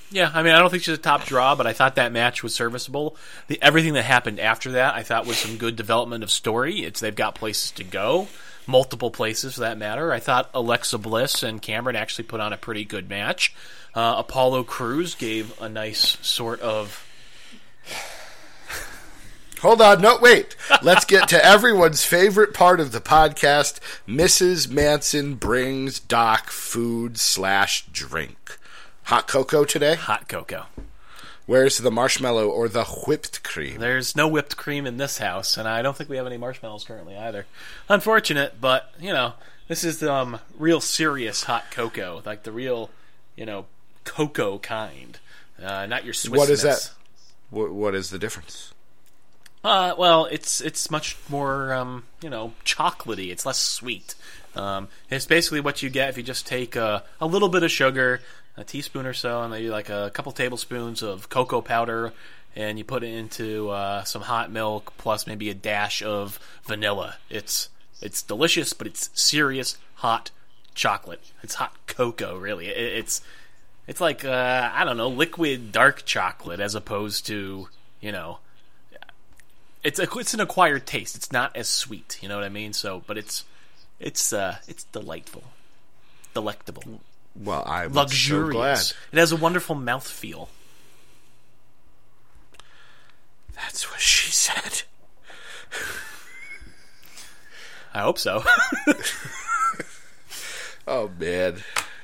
Yeah, I mean, I don't think she's a top draw, but I thought that match was serviceable. The everything that happened after that, I thought was some good development of story. It's they've got places to go, multiple places for that matter. I thought Alexa Bliss and Cameron actually put on a pretty good match. Uh, Apollo Crews gave a nice sort of Hold on, no, wait. Let's get to everyone's favorite part of the podcast. Mrs. Manson brings Doc food slash drink. Hot cocoa today? hot cocoa. Where's the marshmallow or the whipped cream? There's no whipped cream in this house, and I don't think we have any marshmallows currently either. Unfortunate, but you know, this is um real serious hot cocoa, like the real, you know, cocoa kind, uh, not your Swiss. What is that? What, what is the difference? Uh, well, it's it's much more um, you know chocolatey. It's less sweet. Um, it's basically what you get if you just take a, a little bit of sugar, a teaspoon or so, and maybe like a couple tablespoons of cocoa powder, and you put it into uh, some hot milk plus maybe a dash of vanilla. It's it's delicious, but it's serious hot chocolate. It's hot cocoa, really. It, it's it's like uh, I don't know, liquid dark chocolate as opposed to you know it's a, it's an acquired taste. It's not as sweet, you know what I mean? So, but it's it's uh it's delightful, delectable, Well, I'm luxurious. so glad. It has a wonderful mouthfeel. That's what she said. I hope so. Oh man,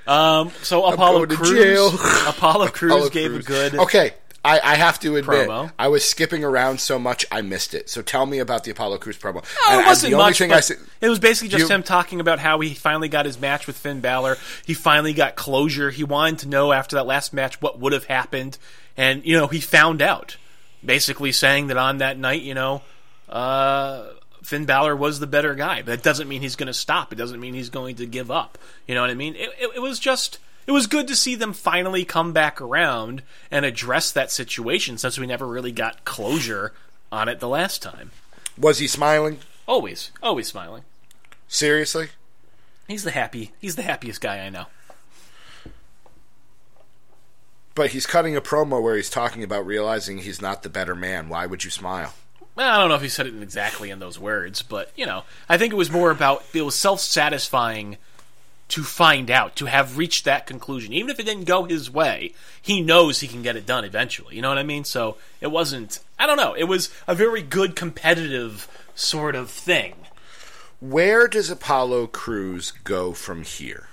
um, so Apollo jail. Apollo Crews Apollo gave Crews. a good. Okay, I, I have to admit, Promo. I was skipping around so much I missed it. So tell me about the Apollo Crews promo. Oh, And- it wasn't much. thing but I said- it was basically just You- him talking about how he finally got his match with Finn Balor. He finally got closure. He wanted to know after that last match what would have happened, and you know he found out. Basically saying that on that night, you know, uh, Finn Balor was the better guy. But that doesn't mean he's going to stop. It doesn't mean he's going to give up. You know what I mean? It, it, it was just. It was good to see them finally come back around and address that situation since we never really got closure on it the last time. was he smiling? Always, always smiling. Seriously? He's the happy. He's the happiest guy I know. But he's cutting a promo where he's talking about realizing he's not the better man. Why would you smile? Well, I don't know if he said it exactly in those words, but you know, I think it was more about it was self-satisfying to find out, to have reached that conclusion. Even if it didn't go his way, he knows he can get it done eventually. You know what I mean? So it wasn't. I don't know. It was a very good competitive sort of thing. Where does Apollo Crews go from here?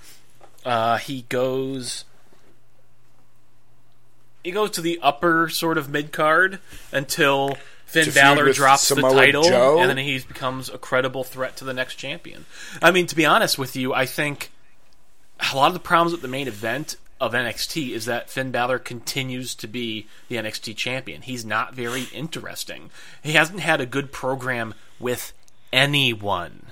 Uh, he goes. He goes to the upper sort of mid card until Finn Balor drops Samoa the title, Joe? and then he becomes a credible threat to the next champion. I mean, to be honest with you, I think a lot of the problems with the main event of NXT is that Finn Balor continues to be the NXT champion. He's not very interesting. He hasn't had a good program with anyone,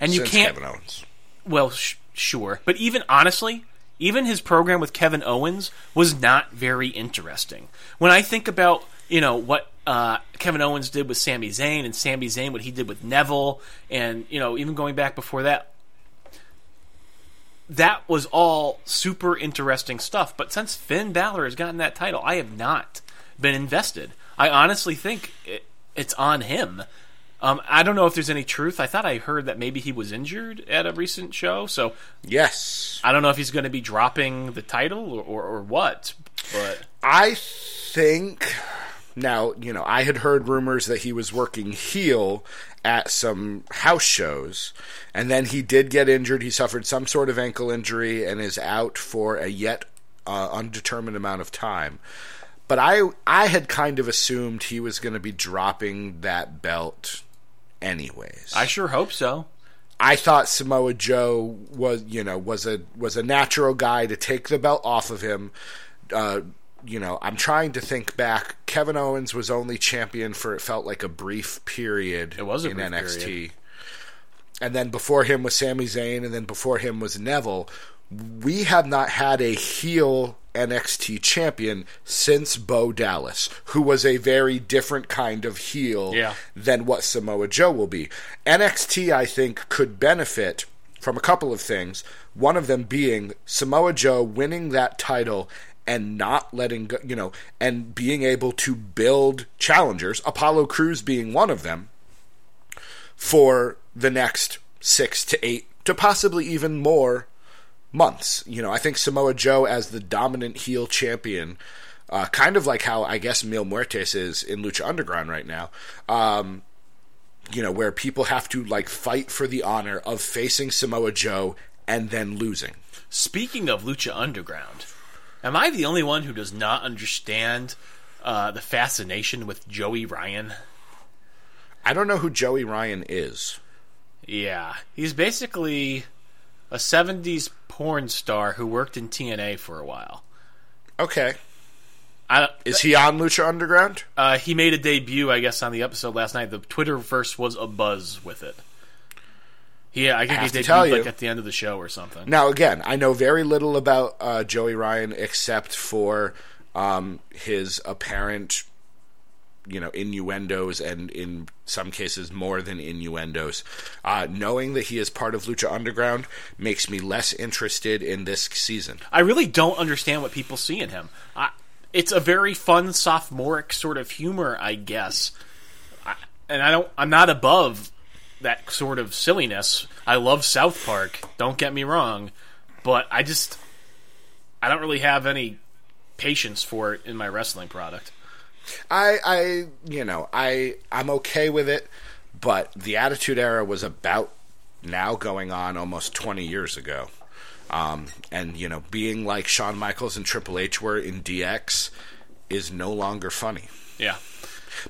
and you can't. Kevin Owens. Well, sh- sure, but even honestly, even his program with Kevin Owens was not very interesting. When I think about you know what uh, Kevin Owens did with Sami Zayn and Sami Zayn what he did with Neville, and you know even going back before that, that was all super interesting stuff. But since Finn Balor has gotten that title, I have not been invested. I honestly think it, it's on him. Um, I don't know if there's any truth. I thought I heard that maybe he was injured at a recent show, so Yes. I don't know if he's going to be dropping the title or, or, or what. But I think now, you know, I had heard rumors that he was working heel at some house shows, and then he did get injured. He suffered some sort of ankle injury and is out for a yet uh, undetermined amount of time. But I I had kind of assumed he was going to be dropping that belt anyways. I sure hope so. I thought Samoa Joe was, you know, was a was a natural guy to take the belt off of him. Uh, you know, I'm trying to think back. Kevin Owens was only champion for it felt like a brief period. It was in NXT, period. and then before him was Sami Zayn, and then before him was Neville. We have not had a heel NXT champion since Bo Dallas, who was a very different kind of heel Yeah. than what Samoa Joe will be. NXT, I think, could benefit from a couple of things. One of them being Samoa Joe winning that title and not letting go, you know, and being able to build challengers, Apollo Crews being one of them, for the next six to eight to possibly even more months. You know, I think Samoa Joe as the dominant heel champion, uh, kind of like how I guess Mil Muertes is in Lucha Underground right now. Um, you know, where people have to like fight for the honor of facing Samoa Joe and then losing. Speaking of Lucha Underground, am I the only one who does not understand uh, the fascination with Joey Ryan? I don't know who Joey Ryan is. Yeah, he's basically a '70s porn star who worked in TNA for a while. Okay. I, Is he on Lucha Underground? uh, he made a debut, I guess, on the episode last night. The Twitterverse was a buzz with it. He, I think Have he tell debuted like you. at the end of the show or something. Now, again, I know very little about uh, Joey Ryan except for um, his apparent, you know, innuendos and in some cases more than innuendos. Uh, knowing that he is part of Lucha Underground makes me less interested in this season. I really don't understand what people see in him. I, it's a very fun sophomoric sort of humor, I guess. I, and I don't. I'm not above that sort of silliness. I love South Park. Don't get me wrong, but I just I don't really have any patience for it in my wrestling product. I, I, you know, I, I'm okay with it, but the Attitude Era was about now going on almost 20 years ago. Um, and you know, being like Shawn Michaels and Triple H were in DX is no longer funny. Yeah.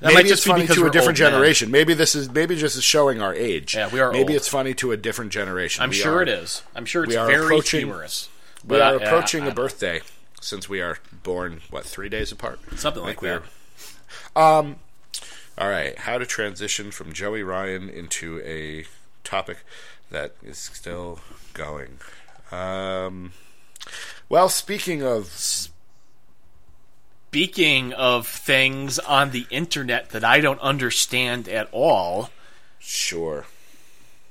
That maybe it's funny to a different generation. generation. Maybe this is maybe just is showing our age. Yeah, we are Maybe old. it's funny to a different generation. I'm We sure are- it is. I'm sure it's we are very humorous. We are yeah, approaching a birthday since we are born what three days apart. Something like we that. Um, all right, how to transition from Joey Ryan into a topic that is still going. Um, well, speaking of Speaking of things on the internet that I don't understand at all, sure,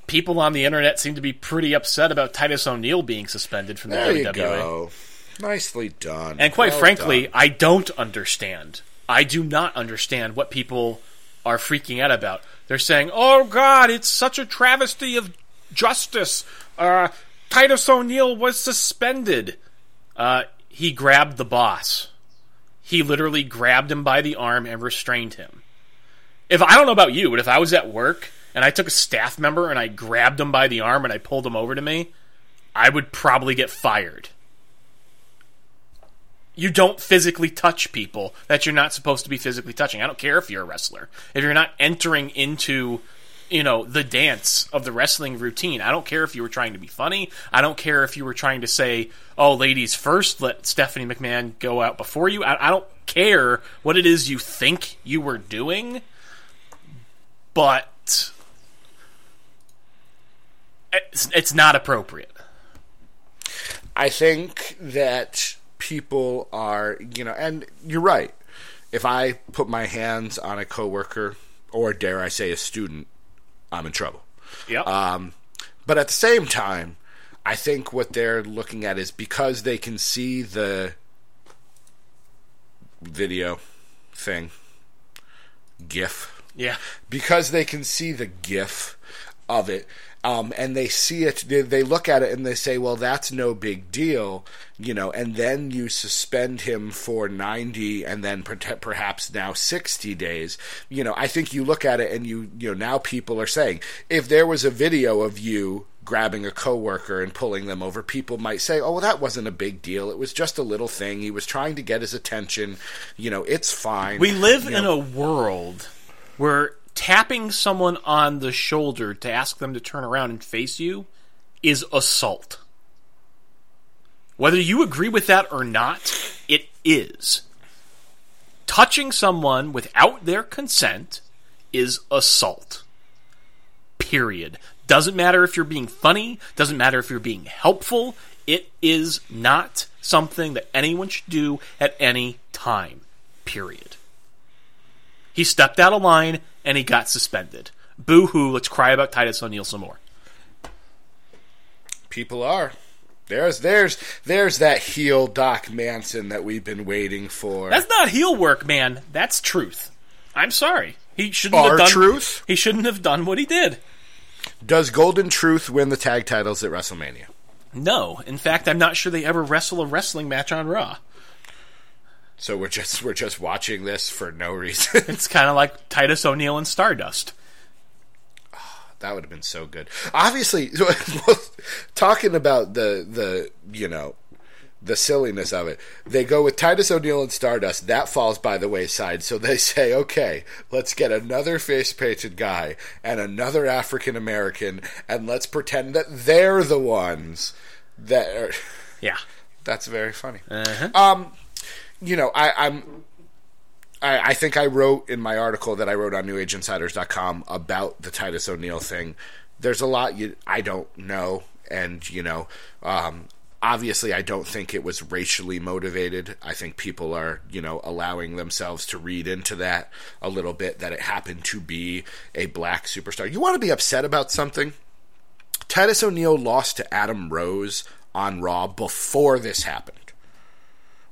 people on the internet seem to be pretty upset about Titus O'Neil being suspended from the there WWE. go. Nicely done. And quite Well frankly, done. I don't understand. I do not understand what people are freaking out about. They're saying, "Oh God, it's such a travesty of justice." Uh, Titus O'Neil was suspended. Uh, he grabbed the boss. He literally grabbed him by the arm and restrained him. If I don't know about you, but if I was at work and I took a staff member and I grabbed him by the arm and I pulled him over to me, I would probably get fired you don't physically touch people that you're not supposed to be physically touching. I don't care if you're a wrestler. If you're not entering into, you know, the dance of the wrestling routine, I don't care if you were trying to be funny. I don't care if you were trying to say, "Oh, ladies first, let Stephanie McMahon go out before you." I, I don't care what it is you think you were doing, but it's, it's not appropriate. I think that people are, you know, and you're right. If I put my hands on a coworker, or dare I say a student, I'm in trouble. Yep. Um, but at the same time, I think what they're looking at is because they can see the video thing, GIF, yeah. because they can see the GIF of it, um, and they see it, they, they look at it and they say, "Well, that's no big deal," you know. And then you suspend him for ninety, and then per- perhaps now sixty days. You know, I think you look at it and you, you know, now people are saying, if there was a video of you grabbing a coworker and pulling them over, people might say, "Oh, well, that wasn't a big deal. It was just a little thing. He was trying to get his attention. You know, it's fine." We live You in know, a world where tapping someone on the shoulder to ask them to turn around and face you is assault. Whether you agree with that or not, it is. Touching someone without their consent is assault. Period. Doesn't matter if you're being funny, doesn't matter if you're being helpful. It is not something that anyone should do at any time. Period. He stepped out of line and he got suspended. Boo hoo, let's cry about Titus O'Neil some more. People are. There's there's there's that heel Doc Manson that we've been waiting for. That's not heel work, man. That's truth. I'm sorry. He shouldn't Our have done truth? He shouldn't have done what he did. Does Golden Truth win the tag titles at WrestleMania? No. In fact, I'm not sure they ever wrestle a wrestling match on Raw. So we're just we're just watching this for no reason. It's kind of like Titus O'Neil and Stardust. that would have been so good. Obviously, talking about the the you know the silliness of it, they go with Titus O'Neil and Stardust. That falls by the wayside. So they say, okay, let's get another face painted guy and another African American, and let's pretend that they're the ones that are. Yeah. That's very funny. Uh-huh. Um, you know, I, I'm. I, I think I wrote in my article that I wrote on NewAgeInsiders.com about the Titus O'Neil thing. There's a lot you I don't know, and you know, um, obviously, I don't think it was racially motivated. I think people are, you know, allowing themselves to read into that a little bit that it happened to be a black superstar. You want to be upset about something? Titus O'Neil lost to Adam Rose on Raw before this happened.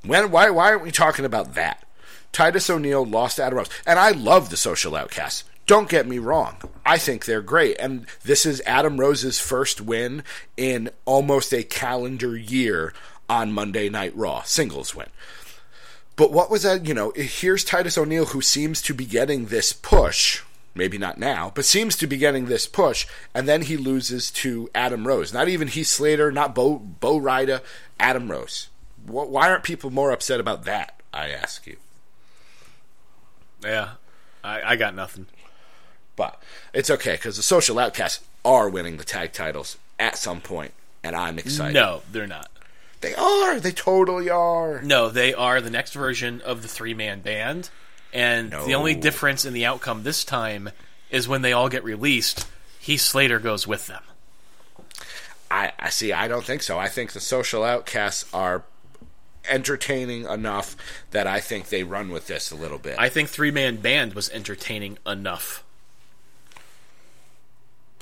When why why aren't we talking about that? Titus O'Neil lost to Adam Rose, and I love the Social Outcasts. Don't get me wrong. I think they're great. And this is Adam Rose's first win in almost a calendar year on Monday Night Raw, singles win. But what was that? You know, here's Titus O'Neil who seems to be getting this push. Maybe not now, but seems to be getting this push, and then he loses to Adam Rose. Not even Heath Slater, not Bo Bo Rida, Adam Rose. Why aren't people more upset about that? I ask you. Yeah, I, I got nothing. But it's okay because the social outcasts are winning the tag titles at some point, and I'm excited. No, they're not. They are. They totally are. No, they are the next version of the three man band. And No. the only difference in the outcome this time is when they all get released, Heath Slater goes with them. I, I see. I don't think so. I think the social outcasts are entertaining enough that I think they run with this a little bit. I think three man band was entertaining enough.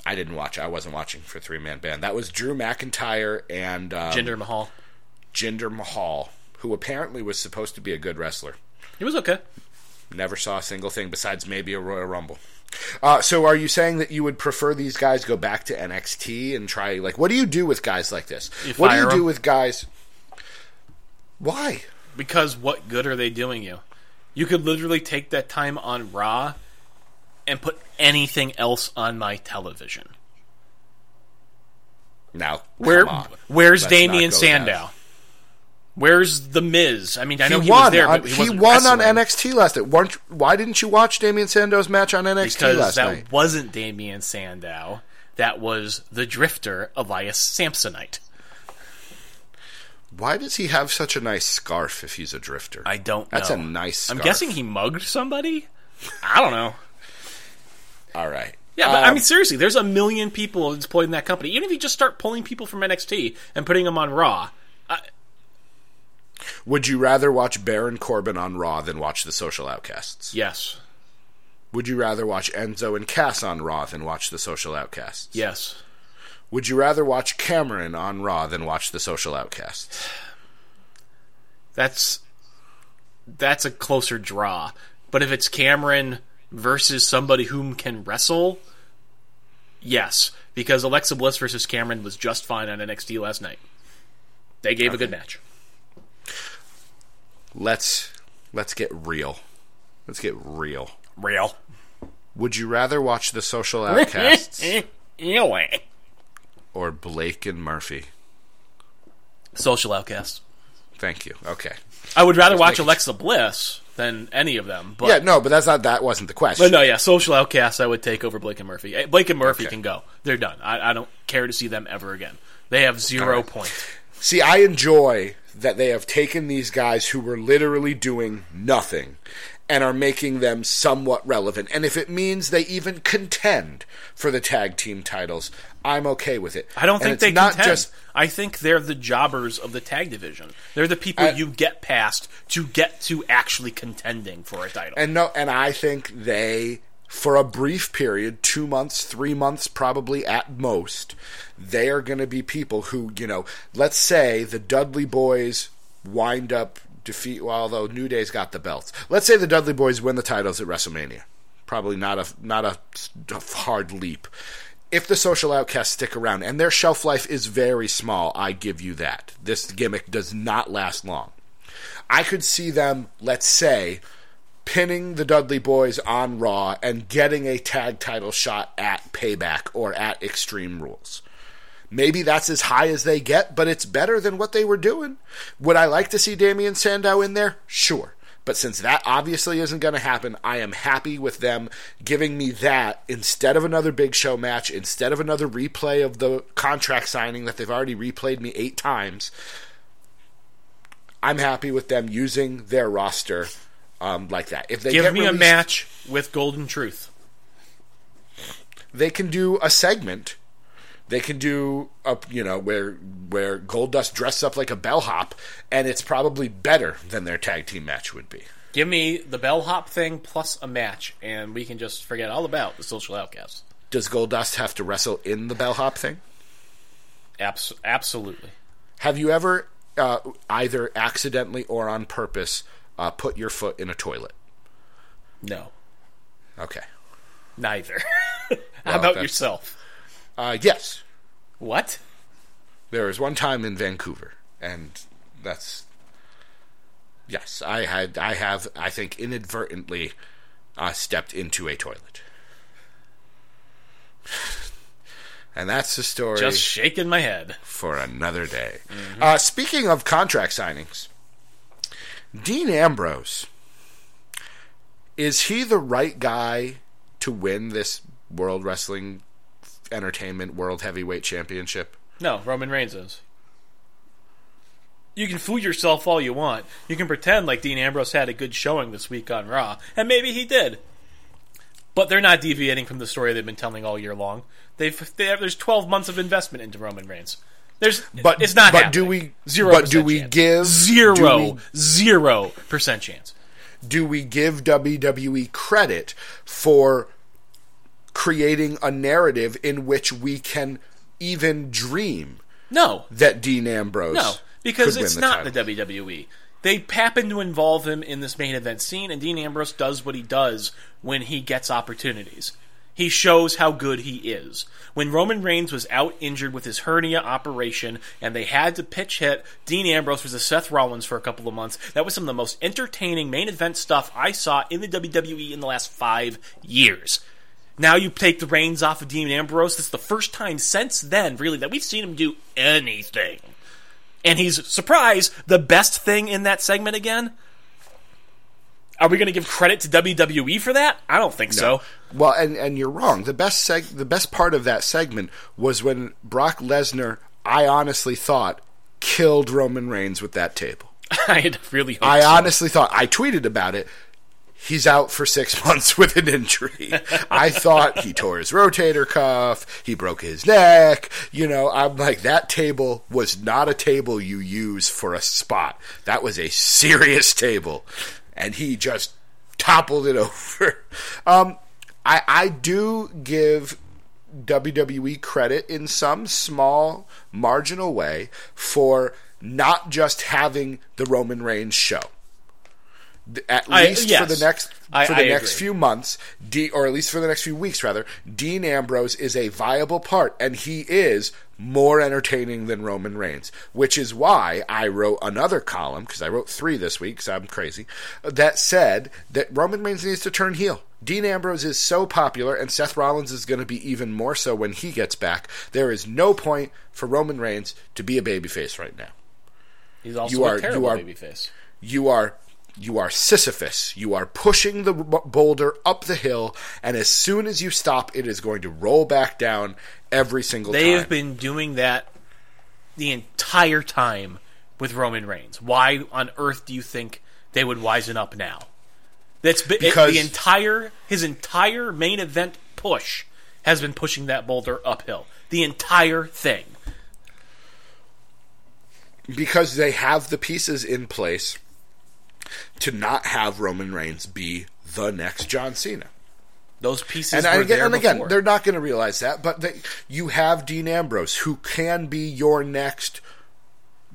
I didn't watch. I wasn't watching for three man band. That was Drew McIntyre and um, Jinder Mahal. Jinder Mahal, who apparently was supposed to be a good wrestler. He was okay. Never saw a single thing besides maybe a Royal Rumble. Uh, so, are you saying that you would prefer these guys go back to NXT and try? Like, what do you do with guys like this? You what do you do with guys? Why? Because what good are they doing you? You could literally take that time on Raw and put anything else on my television. Now, Where where's Let's Damien Sandow? down. Where's the Miz? I mean, I know he, he, won. was there, on, but he, he won on NXT last night. Weren't, why didn't you watch Damien Sandow's match on NXT because last that night? wasn't Damien Sandow. That was the Drifter, Elias Samsonite. Why does he have such a nice scarf if he's a drifter? I don't know. That's a nice scarf. I'm guessing he mugged somebody. I don't know. All right. Yeah, but I Um, mean, seriously, there's a million people employed in that company. Even if you just start pulling people from NXT and putting them on Raw, I, Would you rather watch Baron Corbin on Raw than watch the Social Outcasts? yes, Would you rather watch Enzo and Cass on Raw than watch the Social Outcasts? yes, Would you rather watch Cameron on Raw than watch the Social Outcasts? that's that's a closer draw. But if it's Cameron versus somebody whom can wrestle, yes, because Alexa Bliss versus Cameron was just fine on NXT last night. They gave a good match. Let's let's get real. Let's get real. Real. Would you rather watch the Social Outcasts Anyway. or Blake and Murphy? Social Outcasts. Thank you. Okay. I would rather watch making- Alexa Bliss than any of them. But Yeah, no, but that's not that wasn't the question. But no, yeah, social outcasts I would take over Blake and Murphy. Eh, Blake and Murphy Okay. can go. They're done. I, I don't care to see them ever again. They have zero right. points. See, I enjoy that they have taken these guys who were literally doing nothing and are making them somewhat relevant. And if it means they even contend for the tag team titles, I'm okay with it. I don't And think they not contend. just I think they're the jobbers of the tag division. They're the people I- you get past to get to actually contending for a title. and no and I think they for a brief period, 2 months, 3 months probably at most, they are going to be people who, you know, let's say the Dudley boys wind up defeat well, although New Day's got the belts. Let's say the Dudley boys win the titles at WrestleMania. Probably not a not a, a hard leap. If the social outcasts stick around and their shelf life is very small, I give you that. This gimmick does not last long. I could see them, let's say, pinning the Dudley Boys on Raw and getting a tag title shot at Payback or at Extreme Rules. Maybe that's as high as they get, but it's better than what they were doing. Would I like to see Damien Sandow in there? Sure. But since that obviously isn't going to happen, I am happy with them giving me that instead of another big show match, instead of another replay of the contract signing that they've already replayed me eight times. I'm happy with them using their roster um, like that. If they Give get me a match with Golden Truth. they can do a segment. They can do a you know where where Goldust dresses up like a bellhop, and it's probably better than their tag team match would be. Give me the bellhop thing plus a match, and we can just forget all about the social outcasts. Does Goldust have to wrestle in the bellhop thing? Abs- absolutely. Have you ever uh, either accidentally or on purpose uh, put your foot in a toilet? No, Okay. neither. Well, How about that's- yourself? Uh, yes, What? there was one time in Vancouver, and that's yes, I had I have I think inadvertently uh, stepped into a toilet, and that's the story Just shaking my head. for another day. Uh, speaking of contract signings, Dean Ambrose is he the right guy to win this World Wrestling Entertainment World Heavyweight Championship? No, Roman Reigns is. You can fool yourself all you want. You can pretend like Dean Ambrose had a good showing this week on Raw, and maybe he did. But they're not deviating from the story they've been telling all year long. They've they have, there's 12 months of investment into Roman Reigns. There's But it's not. But happening. do we? zero? But do we chance. give zero zero percent chance? do we give WWE credit for creating a narrative in which we can even dream No, that Dean Ambrose? No, because it's the not title? the WWE. They happen to involve him in this main event scene, and Dean Ambrose does what he does when he gets opportunities. He shows how good he is. When Roman Reigns was out injured with his hernia operation and they had to pitch hit Dean Ambrose versus Seth Rollins for a couple of months, that was some of the most entertaining main event stuff I saw in the WWE in the last five years. Now you take the reins off of Dean Ambrose. This is the first time since then, really, that we've seen him do anything and he's surprise the best thing in that segment again. Are we going to give credit to WWE for that? I don't think so. Well, and and you're wrong. The best seg- the best part of that segment was when Brock Lesnar, I honestly thought, killed Roman Reigns with that table. I had really I so. honestly thought I tweeted about it. He's out for six months with an injury. I thought he tore his rotator cuff. He broke his neck. You know, I'm like, that table was not a table you use for a spot. That was a serious table. And he just toppled it over. Um, I, I do give WWE credit in some small, marginal way for not just having the Roman Reigns show. Th- At I- least yes. for the next I- for the I next agree. few months, D, or at least for the next few weeks, rather, Dean Ambrose is a viable part, and he is more entertaining than Roman Reigns, which is why I wrote another column because I wrote three this week because I'm crazy. That said that Roman Reigns needs to turn heel. Dean Ambrose is so popular, and Seth Rollins is going to be even more so when he gets back. There is no point for Roman Reigns to be a babyface right now. He's also you are- a you terrible are- babyface. You are you are Sisyphus. You are pushing the boulder up the hill, and as soon as you stop, it is going to roll back down every single They time. They have been doing that the entire time with Roman Reigns. Why on earth do you think they would wisen up now? That's been, Because- the entire his entire main event push has been pushing that boulder uphill. The entire thing. because they have the pieces in place to not have Roman Reigns be the next John Cena. Those pieces And, were again, there and again, they're not going to realize that, but they, you have Dean Ambrose, who can be your next.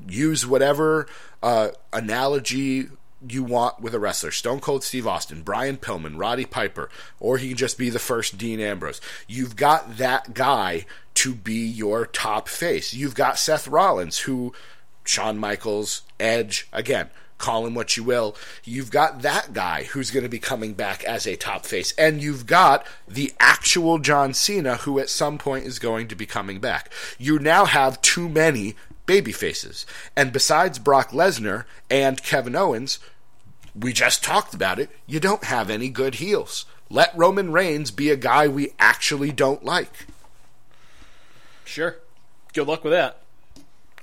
Use whatever uh, analogy you want with a wrestler. Stone Cold Steve Austin, Brian Pillman, Roddy Piper, or he can just be the first Dean Ambrose. You've got that guy to be your top face. You've got Seth Rollins, who Shawn Michaels, Edge, again, call him what you will. You've got that guy who's going to be coming back as a top face. And you've got the actual John Cena who at some point is going to be coming back. You now have too many baby faces. And besides Brock Lesnar and Kevin Owens, we just talked about it, you don't have any good heels. Let Roman Reigns be a guy we actually don't like. Sure. Good luck with that.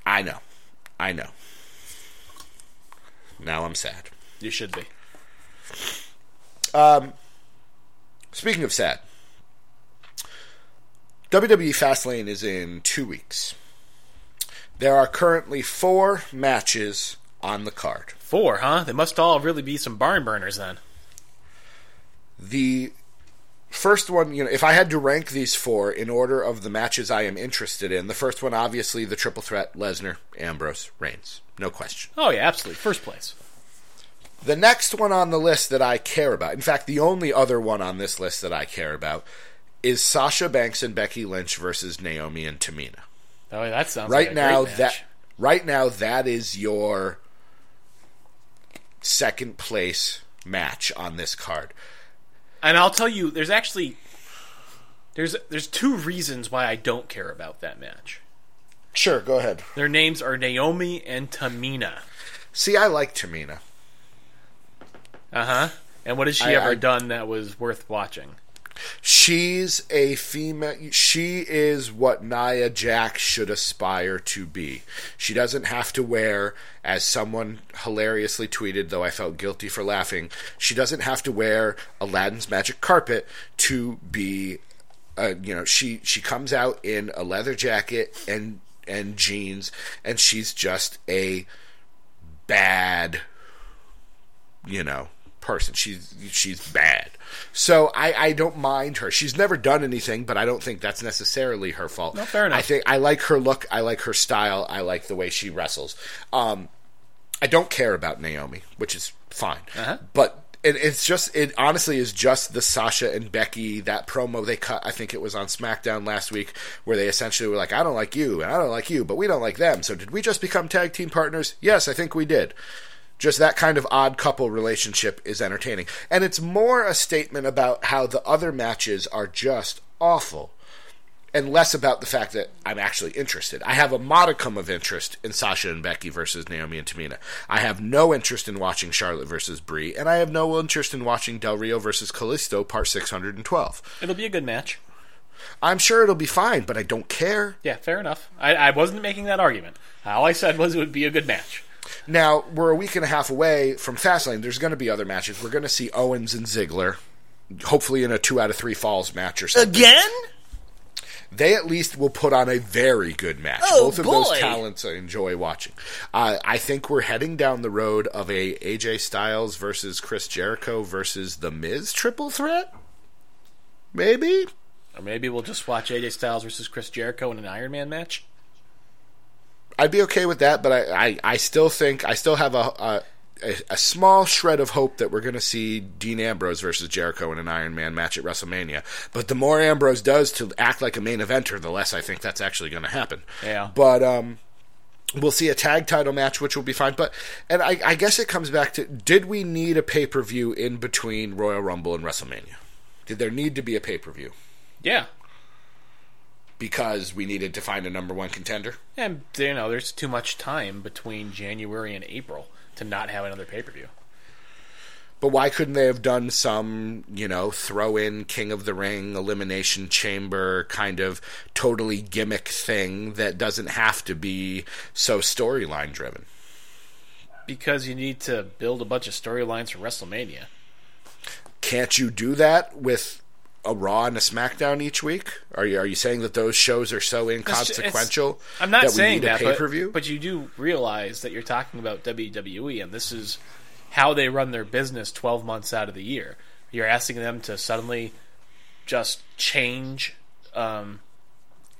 I know. I know. Now I'm sad. You should be. Um, speaking of sad, WWE Fastlane is in two weeks. There are currently four matches on the card. Four, huh? They must all really be some barn burners then. The first one, you know, if I had to rank these four in order of the matches I am interested in, the first one, obviously, the triple threat Lesnar, Ambrose, Reigns. No question. Oh yeah, absolutely. First place. The next one on the list that I care about, in fact, the only other one on this list that I care about, is Sasha Banks and Becky Lynch versus Naomi and Tamina. Oh, that sounds right like a now that right now that is your second place match on this card. And I'll tell you, there's actually there's there's two reasons why I don't care about that match. Sure, go ahead. Their names are Naomi and Tamina. See, I like Tamina. Uh huh. And what has she I- ever I- done that was worth watching? She's a female. She is what Nia Jax should aspire to be. She doesn't have to wear, as someone hilariously tweeted, though I felt guilty for laughing, she doesn't have to wear Aladdin's magic carpet to be. Uh, you know, she she comes out in a leather jacket and and jeans, and she's just a bad you know person she's she's bad so i i don't mind her she's never done anything but i don't think that's necessarily her fault No, fair enough. i think i like her look i like her style i like the way she wrestles um i don't care about naomi which is fine Uh-huh. but it, it's just it honestly is just the Sasha and Becky that promo they cut. I think it was on SmackDown last week where they essentially were like, "I don't like you and I don't like you, but we don't like them." So did we just become tag team partners? Yes, I think we did. Just that kind of odd couple relationship is entertaining, and it's more a statement about how the other matches are just awful and less about the fact that I'm actually interested. I have a modicum of interest in Sasha and Becky versus Naomi and Tamina. I have no interest in watching Charlotte versus Brie, and I have no interest in watching Del Rio versus Kalisto part 612. It'll be a good match. I'm sure it'll be fine, but I don't care. Yeah, fair enough. I, I wasn't making that argument. All I said was it would be a good match. Now, we're a week and a half away from Fastlane. There's going to be other matches. We're going to see Owens and Ziggler, hopefully in a two out of three falls match or something. Again? they at least will put on a very good match. Oh, Both of those talents I enjoy watching. Uh, I think we're heading down the road of a AJ Styles versus Chris Jericho versus The Miz triple threat. Maybe. Or maybe we'll just watch AJ Styles versus Chris Jericho in an Iron Man match. I'd be okay with that, but I, I, I still think I still have a, a a a small shred of hope that we're going to see Dean Ambrose versus Jericho in an Iron Man match at WrestleMania. But the more Ambrose does to act like a main eventer, the less I think that's actually going to happen. Yeah. But um, we'll see a tag title match, which will be fine. But and I, I guess it comes back to: Did we need a pay per view in between Royal Rumble and WrestleMania? Did there need to be a pay per view Yeah. Because we needed to find a number one contender? And, you know, there's too much time between January and April to not have another pay per view. But why couldn't they have done some, you know, throw in King of the Ring, Elimination Chamber kind of totally gimmick thing that doesn't have to be so storyline driven? Because you need to build a bunch of storylines for WrestleMania. Can't you do that with a Raw and a SmackDown each week? Are you are you saying that those shows are so inconsequential? It's, it's, I'm not that saying that, but, but, you do realize that you're talking about WWE, and this is how they run their business 12 months out of the year. You're asking them to suddenly just change um,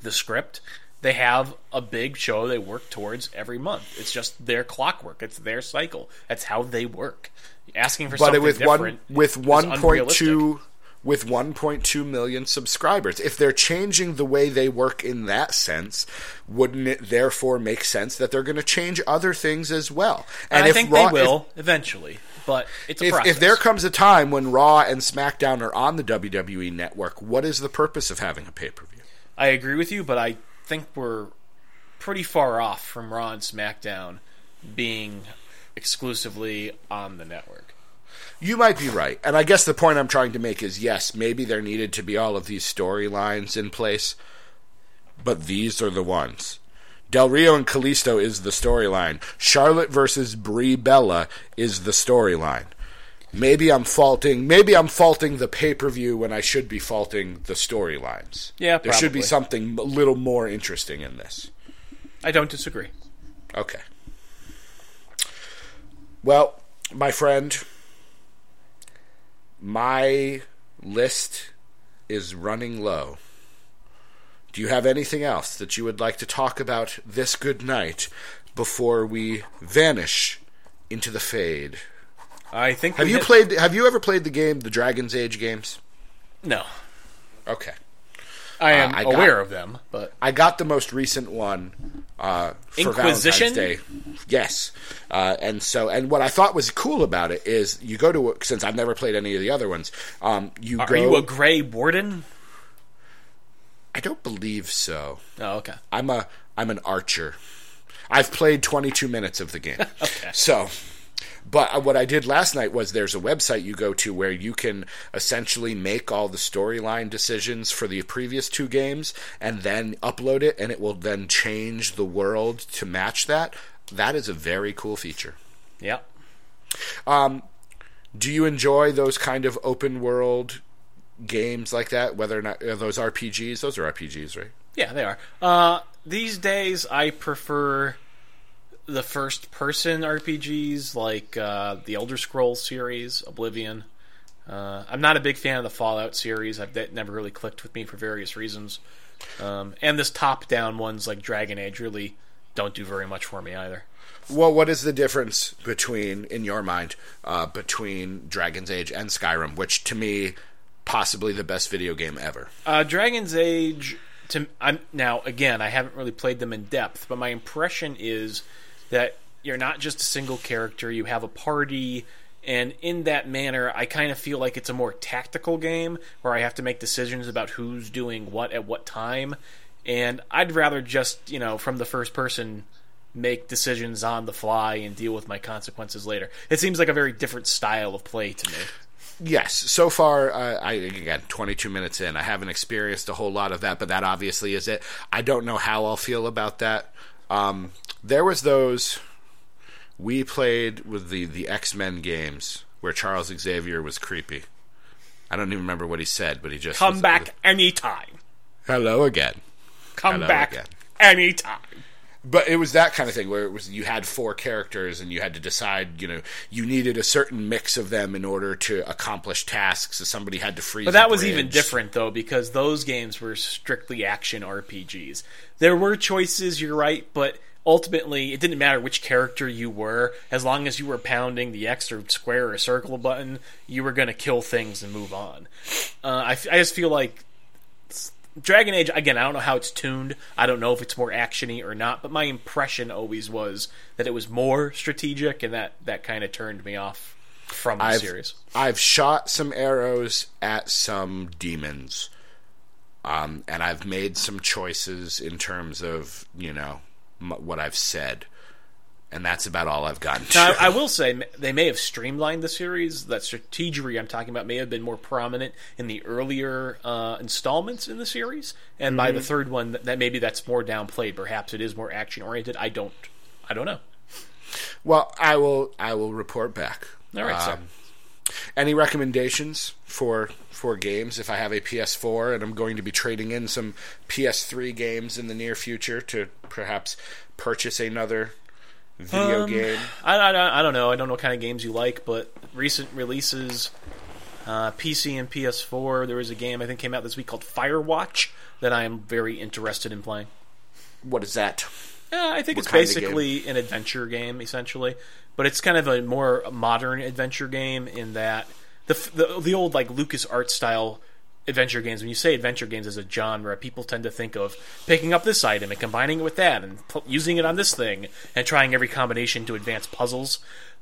the script. They have a big show they work towards every month. It's just their clockwork. It's their cycle. That's how they work. Asking for but something with different with 1.2 with 1.2 million subscribers. If they're changing the way they work in that sense, wouldn't it therefore make sense that they're going to change other things as well? And I if think Raw- they will eventually, but it's a If, if, process. if there comes a time when Raw and SmackDown are on the WWE network, what is the purpose of having a pay per view? I agree with you, but I think we're pretty far off from Raw and SmackDown being exclusively on the network. You might be right. And I guess the point I'm trying to make is yes, maybe there needed to be all of these storylines in place, but these are the ones. Del Rio and Kalisto is the storyline. Charlotte versus Brie Bella is the storyline. Maybe I'm faulting. Maybe I'm faulting the pay per view when I should be faulting the storylines. Yeah, there should be something a little more interesting in this. I don't disagree. Okay. Well, my friend, my list is running low. Do you have anything else that you would like to talk about this good night before we vanish into the fade? I think. Have you hit- played have you ever played the game the Dragon's Age games? No, Okay. I am Uh, I got- aware of them, but I got the most recent one uh, for Inquisition? Valentine's Day. Yes, uh, and so and what I thought was cool about it is you go to since I've never played any of the other ones. Um, you are go. you a Grey Warden? I don't believe so. Oh, okay. I'm a I'm an archer. I've played 22 minutes of the game. Okay. So, but uh, what I did last night was there's a website you go to where you can essentially make all the storyline decisions for the previous two games and then upload it, and it will then change the world to match that. That is a very cool feature. Yep. Um, Do you enjoy those kind of open world games like that? Whether or not are those RPGs, those are RPGs, right? Yeah, they are. Uh, these days, I prefer the first person RPGs like uh, the Elder Scrolls series, Oblivion. Uh, I'm not a big fan of the Fallout series. I've, that never really clicked with me for various reasons. Um, and this top down ones like Dragon Age really don't do very much for me either. Well, what is the difference between, in your mind, uh, between Dragon's Age and Skyrim, which to me, possibly the best video game ever? Uh, Dragon's Age. To I'm now again, I haven't really played them in depth, but my impression is that you're not just a single character. You have a party, and in that manner, I kind of feel like it's a more tactical game where I have to make decisions about who's doing what at what time. And I'd rather just you know from the first person make decisions on the fly and deal with my consequences later. It seems like a very different style of play to me. Yes, so far, uh, I again, 22 minutes in, I haven't experienced a whole lot of that, but that obviously is it. I don't know how I'll feel about that. Um, there was those we played with the the X Men games where Charles Xavier was creepy. I don't even remember what he said, but he just Come was- back anytime. Hello again. Come Hello back again. anytime. But it was that kind of thing where it was you had four characters and you had to decide, you know, you needed a certain mix of them in order to accomplish tasks. So somebody had to freeze. But that was even different though because those games were strictly action RPGs. There were choices, you're right, but ultimately it didn't matter which character you were as long as you were pounding the X or square or circle button, you were going to kill things and move on. Uh, I, f- I just feel like Dragon Age again, I don't know how it's tuned. I don't know if it's more actiony or not, but my impression always was that it was more strategic and that that kind of turned me off from the I've, series. I've shot some arrows at some demons, um, and I've made some choices in terms of you know m- what I've said, and that's about all I've gotten. To. Now, I, I will say they may have streamlined the series. That strategery I'm talking about may have been more prominent in the earlier uh, installments in the series, and by the Mm-hmm. third one, that, that maybe that's more downplayed. Perhaps it is more action oriented. I don't, I don't know. well, I will. I will report back. All right, sir. Um, Any recommendations for for games? If I have a PS4 and I'm going to be trading in some PS3 games in the near future to perhaps purchase another video Um, game. I, I, I don't know. I don't know what kind of games you like, but recent releases, uh, PC and PS4. There was a game I think came out this week called Firewatch that I am very interested in playing. What is that? Yeah, I think What it's basically an adventure game, essentially, but it's kind of a more modern adventure game in that the the, the old like Lucas Art style adventure games. When you say adventure games as a genre, people tend to think of picking up this item and combining it with that and using it on this thing and trying every combination to advance puzzles.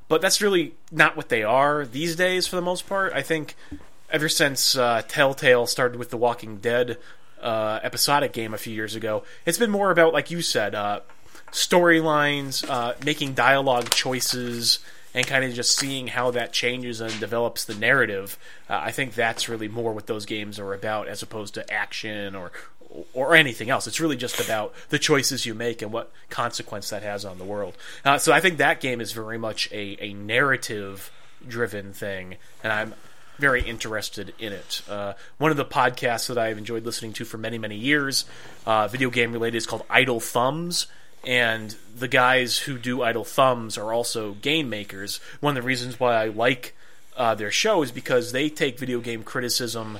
But that's really not what they are these days, for the most part. I think ever since uh, Telltale started with the Walking Dead uh, episodic game a few years ago, it's been more about, like you said, uh, storylines, uh, making dialogue choices, and kind of just seeing how that changes and develops the narrative. Uh, I think that's really more what those games are about, as opposed to action or or anything else. It's really just about the choices you make and what consequence that has on the world. Uh, so I think that game is very much a, a narrative driven thing, and I'm very interested in it. Uh, one of the podcasts that I've enjoyed listening to for many, many years, uh, video game related, is called Idle Thumbs. And the guys who do Idle Thumbs are also game makers. One of the reasons why I like uh, their show is because they take video game criticism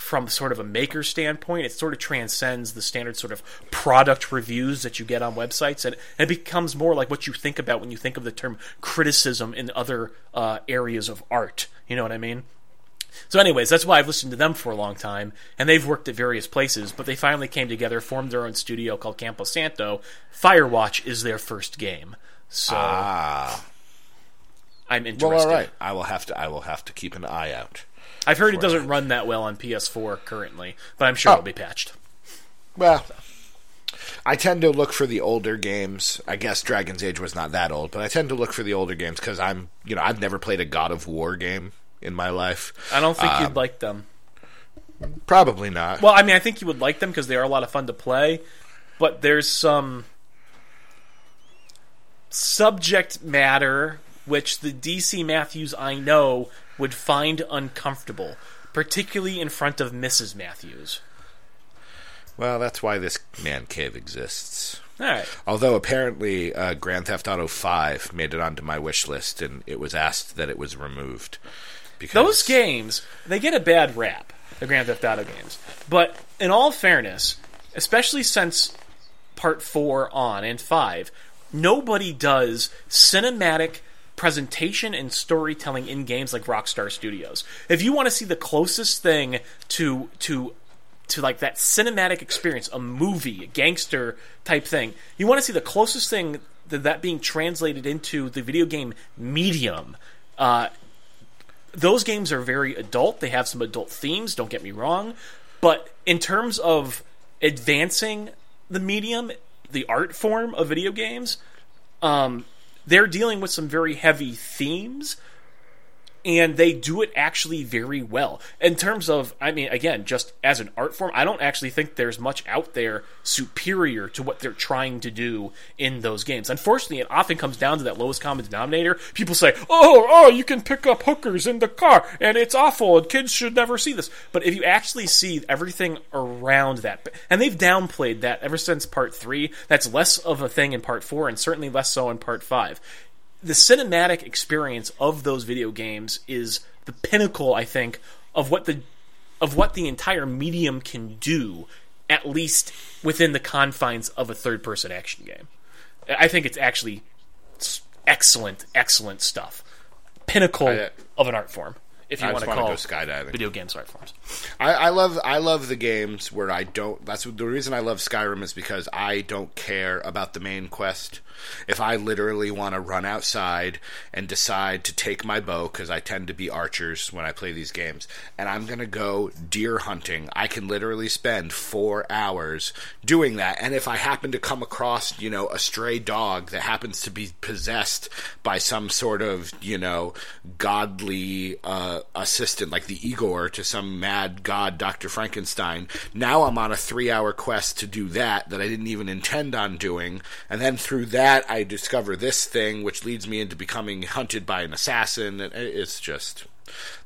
from sort of a maker standpoint. It sort of transcends the standard sort of product reviews that you get on websites, and it becomes more like what you think about when you think of the term criticism in other uh, areas of art. You know what I mean? So, anyways, that's why I've listened to them for a long time, and they've worked at various places, but they finally came together, formed their own studio called Campo Santo. Firewatch is their first game. So Ah, I'm interested. well, all right. I will have to. I will have to keep an eye out. I've heard it doesn't run that well on PS4 currently, but I'm sure Oh. it'll be patched. Well, I tend to look for the older games. I guess Dragon's Age was not that old, but I tend to look for the older games because I'm, you know, I've never played a God of War game in my life. I don't think Um, you'd like them. Probably not. Well, I mean, I think you would like them because they are a lot of fun to play, but there's some subject matter which the DC Matthews I know would find uncomfortable, particularly in front of Mrs. Matthews. Well, that's why this man cave exists. All right. Although apparently uh, Grand Theft Auto 5 made it onto my wish list and it was asked that it was removed. Because Those games, they get a bad rap, the Grand Theft Auto games. But in all fairness, especially since part 4 on and 5, nobody does cinematic presentation and storytelling in games like Rockstar Studios. If you want to see the closest thing to to to like that cinematic experience, a movie, a gangster type thing. You want to see the closest thing to that being translated into the video game medium. Uh, those games are very adult. They have some adult themes. Don't get me wrong, but in terms of advancing the medium, the art form of video games, um, they're dealing with some very heavy themes and they do it actually very well. In terms of, I mean, again, just as an art form, I don't actually think there's much out there superior to what they're trying to do in those games. Unfortunately, it often comes down to that lowest common denominator. People say, oh, oh, you can pick up hookers in the car, and it's awful, and kids should never see this. But if you actually see everything around that, and they've downplayed that ever since part three, that's less of a thing in part four, and certainly less so in part five the cinematic experience of those video games is the pinnacle, I think, of what the of what the entire medium can do, at least within the confines of a third person action game. I think it's actually excellent, excellent stuff. Pinnacle I- uh, of an art form, if you I want to call go skydiving. video games art forms. I, I love I love the games where I don't. That's the reason I love Skyrim is because I don't care about the main quest. If I literally want to run outside and decide to take my bow, because I tend to be archers when I play these games, and I'm gonna go deer hunting, I can literally spend four hours doing that. And if I happen to come across, you know, a stray dog that happens to be possessed by some sort of, you know, godly uh, assistant, like the Igor to some mad god, Dr. Frankenstein, now I'm on a three hour quest to do that that I didn't even intend on doing. And then through that, I discover this thing, which leads me into becoming hunted by an assassin. It's just.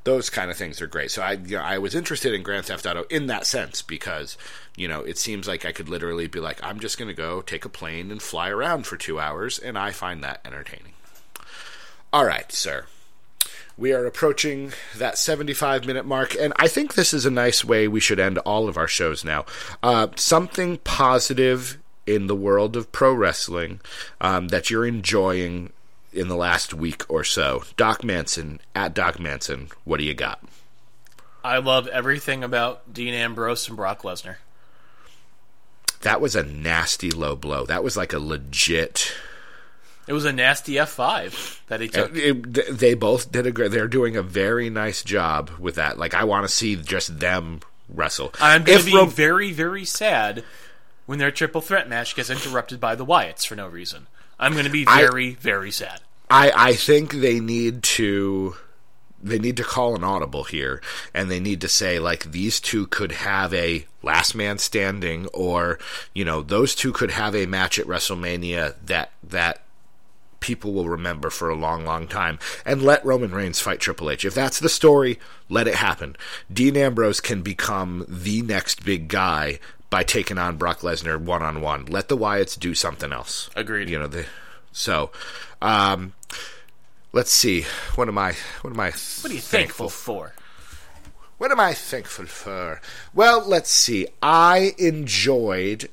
Those kind of things are great. So I, you know, I was interested in Grand Theft Auto in that sense because, you know, it seems like I could literally be like, I'm just going to go take a plane and fly around for two hours, and I find that entertaining. All right, sir. We are approaching that 75 minute mark, and I think this is a nice way we should end all of our shows now. Uh, something positive in the world of pro wrestling um, that you're enjoying in the last week or so. Doc Manson, at Doc Manson, what do you got? I love everything about Dean Ambrose and Brock Lesnar. That was a nasty low blow. That was like a legit. It was a nasty F5 that he took. It- they both did a great. They're doing a very nice job with that. Like I want to see just them wrestle. I'm going to be Ro- very, very sad when their triple threat match gets interrupted by the Wyatts for no reason. I'm going to be I- very, very sad. I, I think they need to they need to call an audible here, and they need to say like these two could have a last man standing, or you know those two could have a match at WrestleMania that that people will remember for a long, long time. And let Roman Reigns fight Triple H. If that's the story, let it happen. Dean Ambrose can become the next big guy by taking on Brock Lesnar one on one. Let the Wyatts do something else. Agreed. You know the so. Um, let's see. What am I? What am I? What are you thankful for? What am I thankful for? Well, let's see. I enjoyed.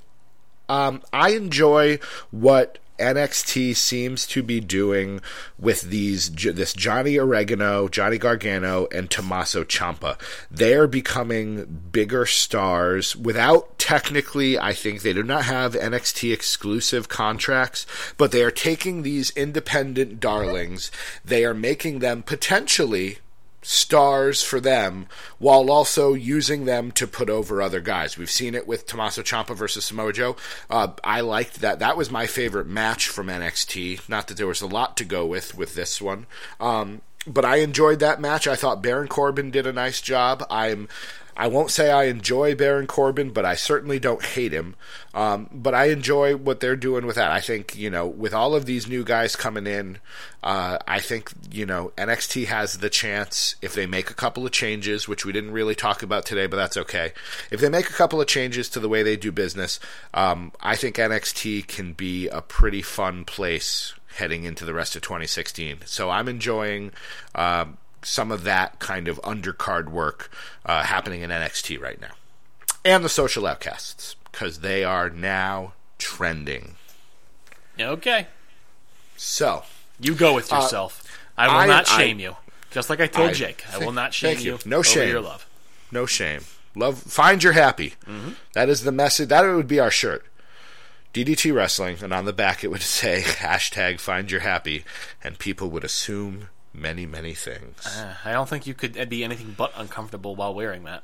Um, I enjoy what NXT seems to be doing with these this Johnny Oregano, Johnny Gargano, and Tommaso Ciampa. They are becoming bigger stars without technically. I think they do not have NXT exclusive contracts, but they are taking these independent darlings. They are making them potentially stars for them while also using them to put over other guys. We've seen it with Tommaso Ciampa versus Samoa Joe. Uh, I liked that. That was my favorite match from NXT. Not that there was a lot to go with with this one. Um, but I enjoyed that match. I thought Baron Corbin did a nice job. I'm I won't say I enjoy Baron Corbin, but I certainly don't hate him. Um, but I enjoy what they're doing with that. I think, you know, with all of these new guys coming in, uh, I think, you know, NXT has the chance, if they make a couple of changes, which we didn't really talk about today, but that's okay. If they make a couple of changes to the way they do business, um, I think NXT can be a pretty fun place heading into the rest of 2016. So I'm enjoying. Um, some of that kind of undercard work uh, happening in NXT right now. And the social outcasts, because they are now trending. Okay. So. You go with yourself. Uh, I will I, not shame I, you. Just like I told I, Jake. I will not shame you. you. No shame. your love. No shame. Love. Find your happy. Mm-hmm. That is the message. That would be our shirt. DDT Wrestling, and on the back it would say hashtag find your happy, and people would assume many, many things. Uh, I don't think you could be anything but uncomfortable while wearing that.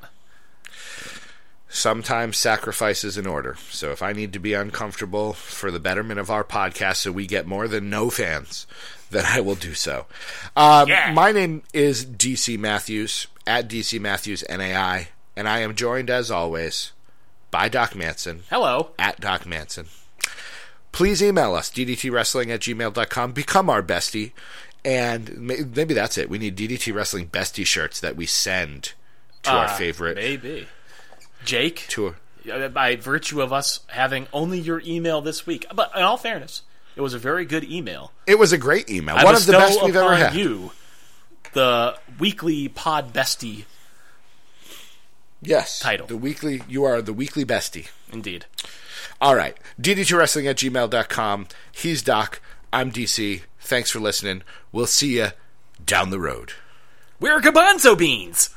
Sometimes sacrifice is in order. So if I need to be uncomfortable for the betterment of our podcast so we get more than no fans, then I will do so. Um, yeah. My name is DC Matthews, at DC Matthews NAI, and I am joined as always by Doc Manson. Hello. At Doc Manson. Please email us, ddtwrestling at gmail.com. Become our bestie and maybe that's it. We need DDT Wrestling bestie shirts that we send to uh, our favorite. Maybe Jake. To by virtue of us having only your email this week, but in all fairness, it was a very good email. It was a great email. I One of the best we've ever had. You, the weekly pod bestie. Yes. Title. The weekly. You are the weekly bestie. Indeed. All right. DDT Wrestling at gmail.com. He's Doc. I'm DC. Thanks for listening. We'll see you down the road. We're Garbanzo Beans!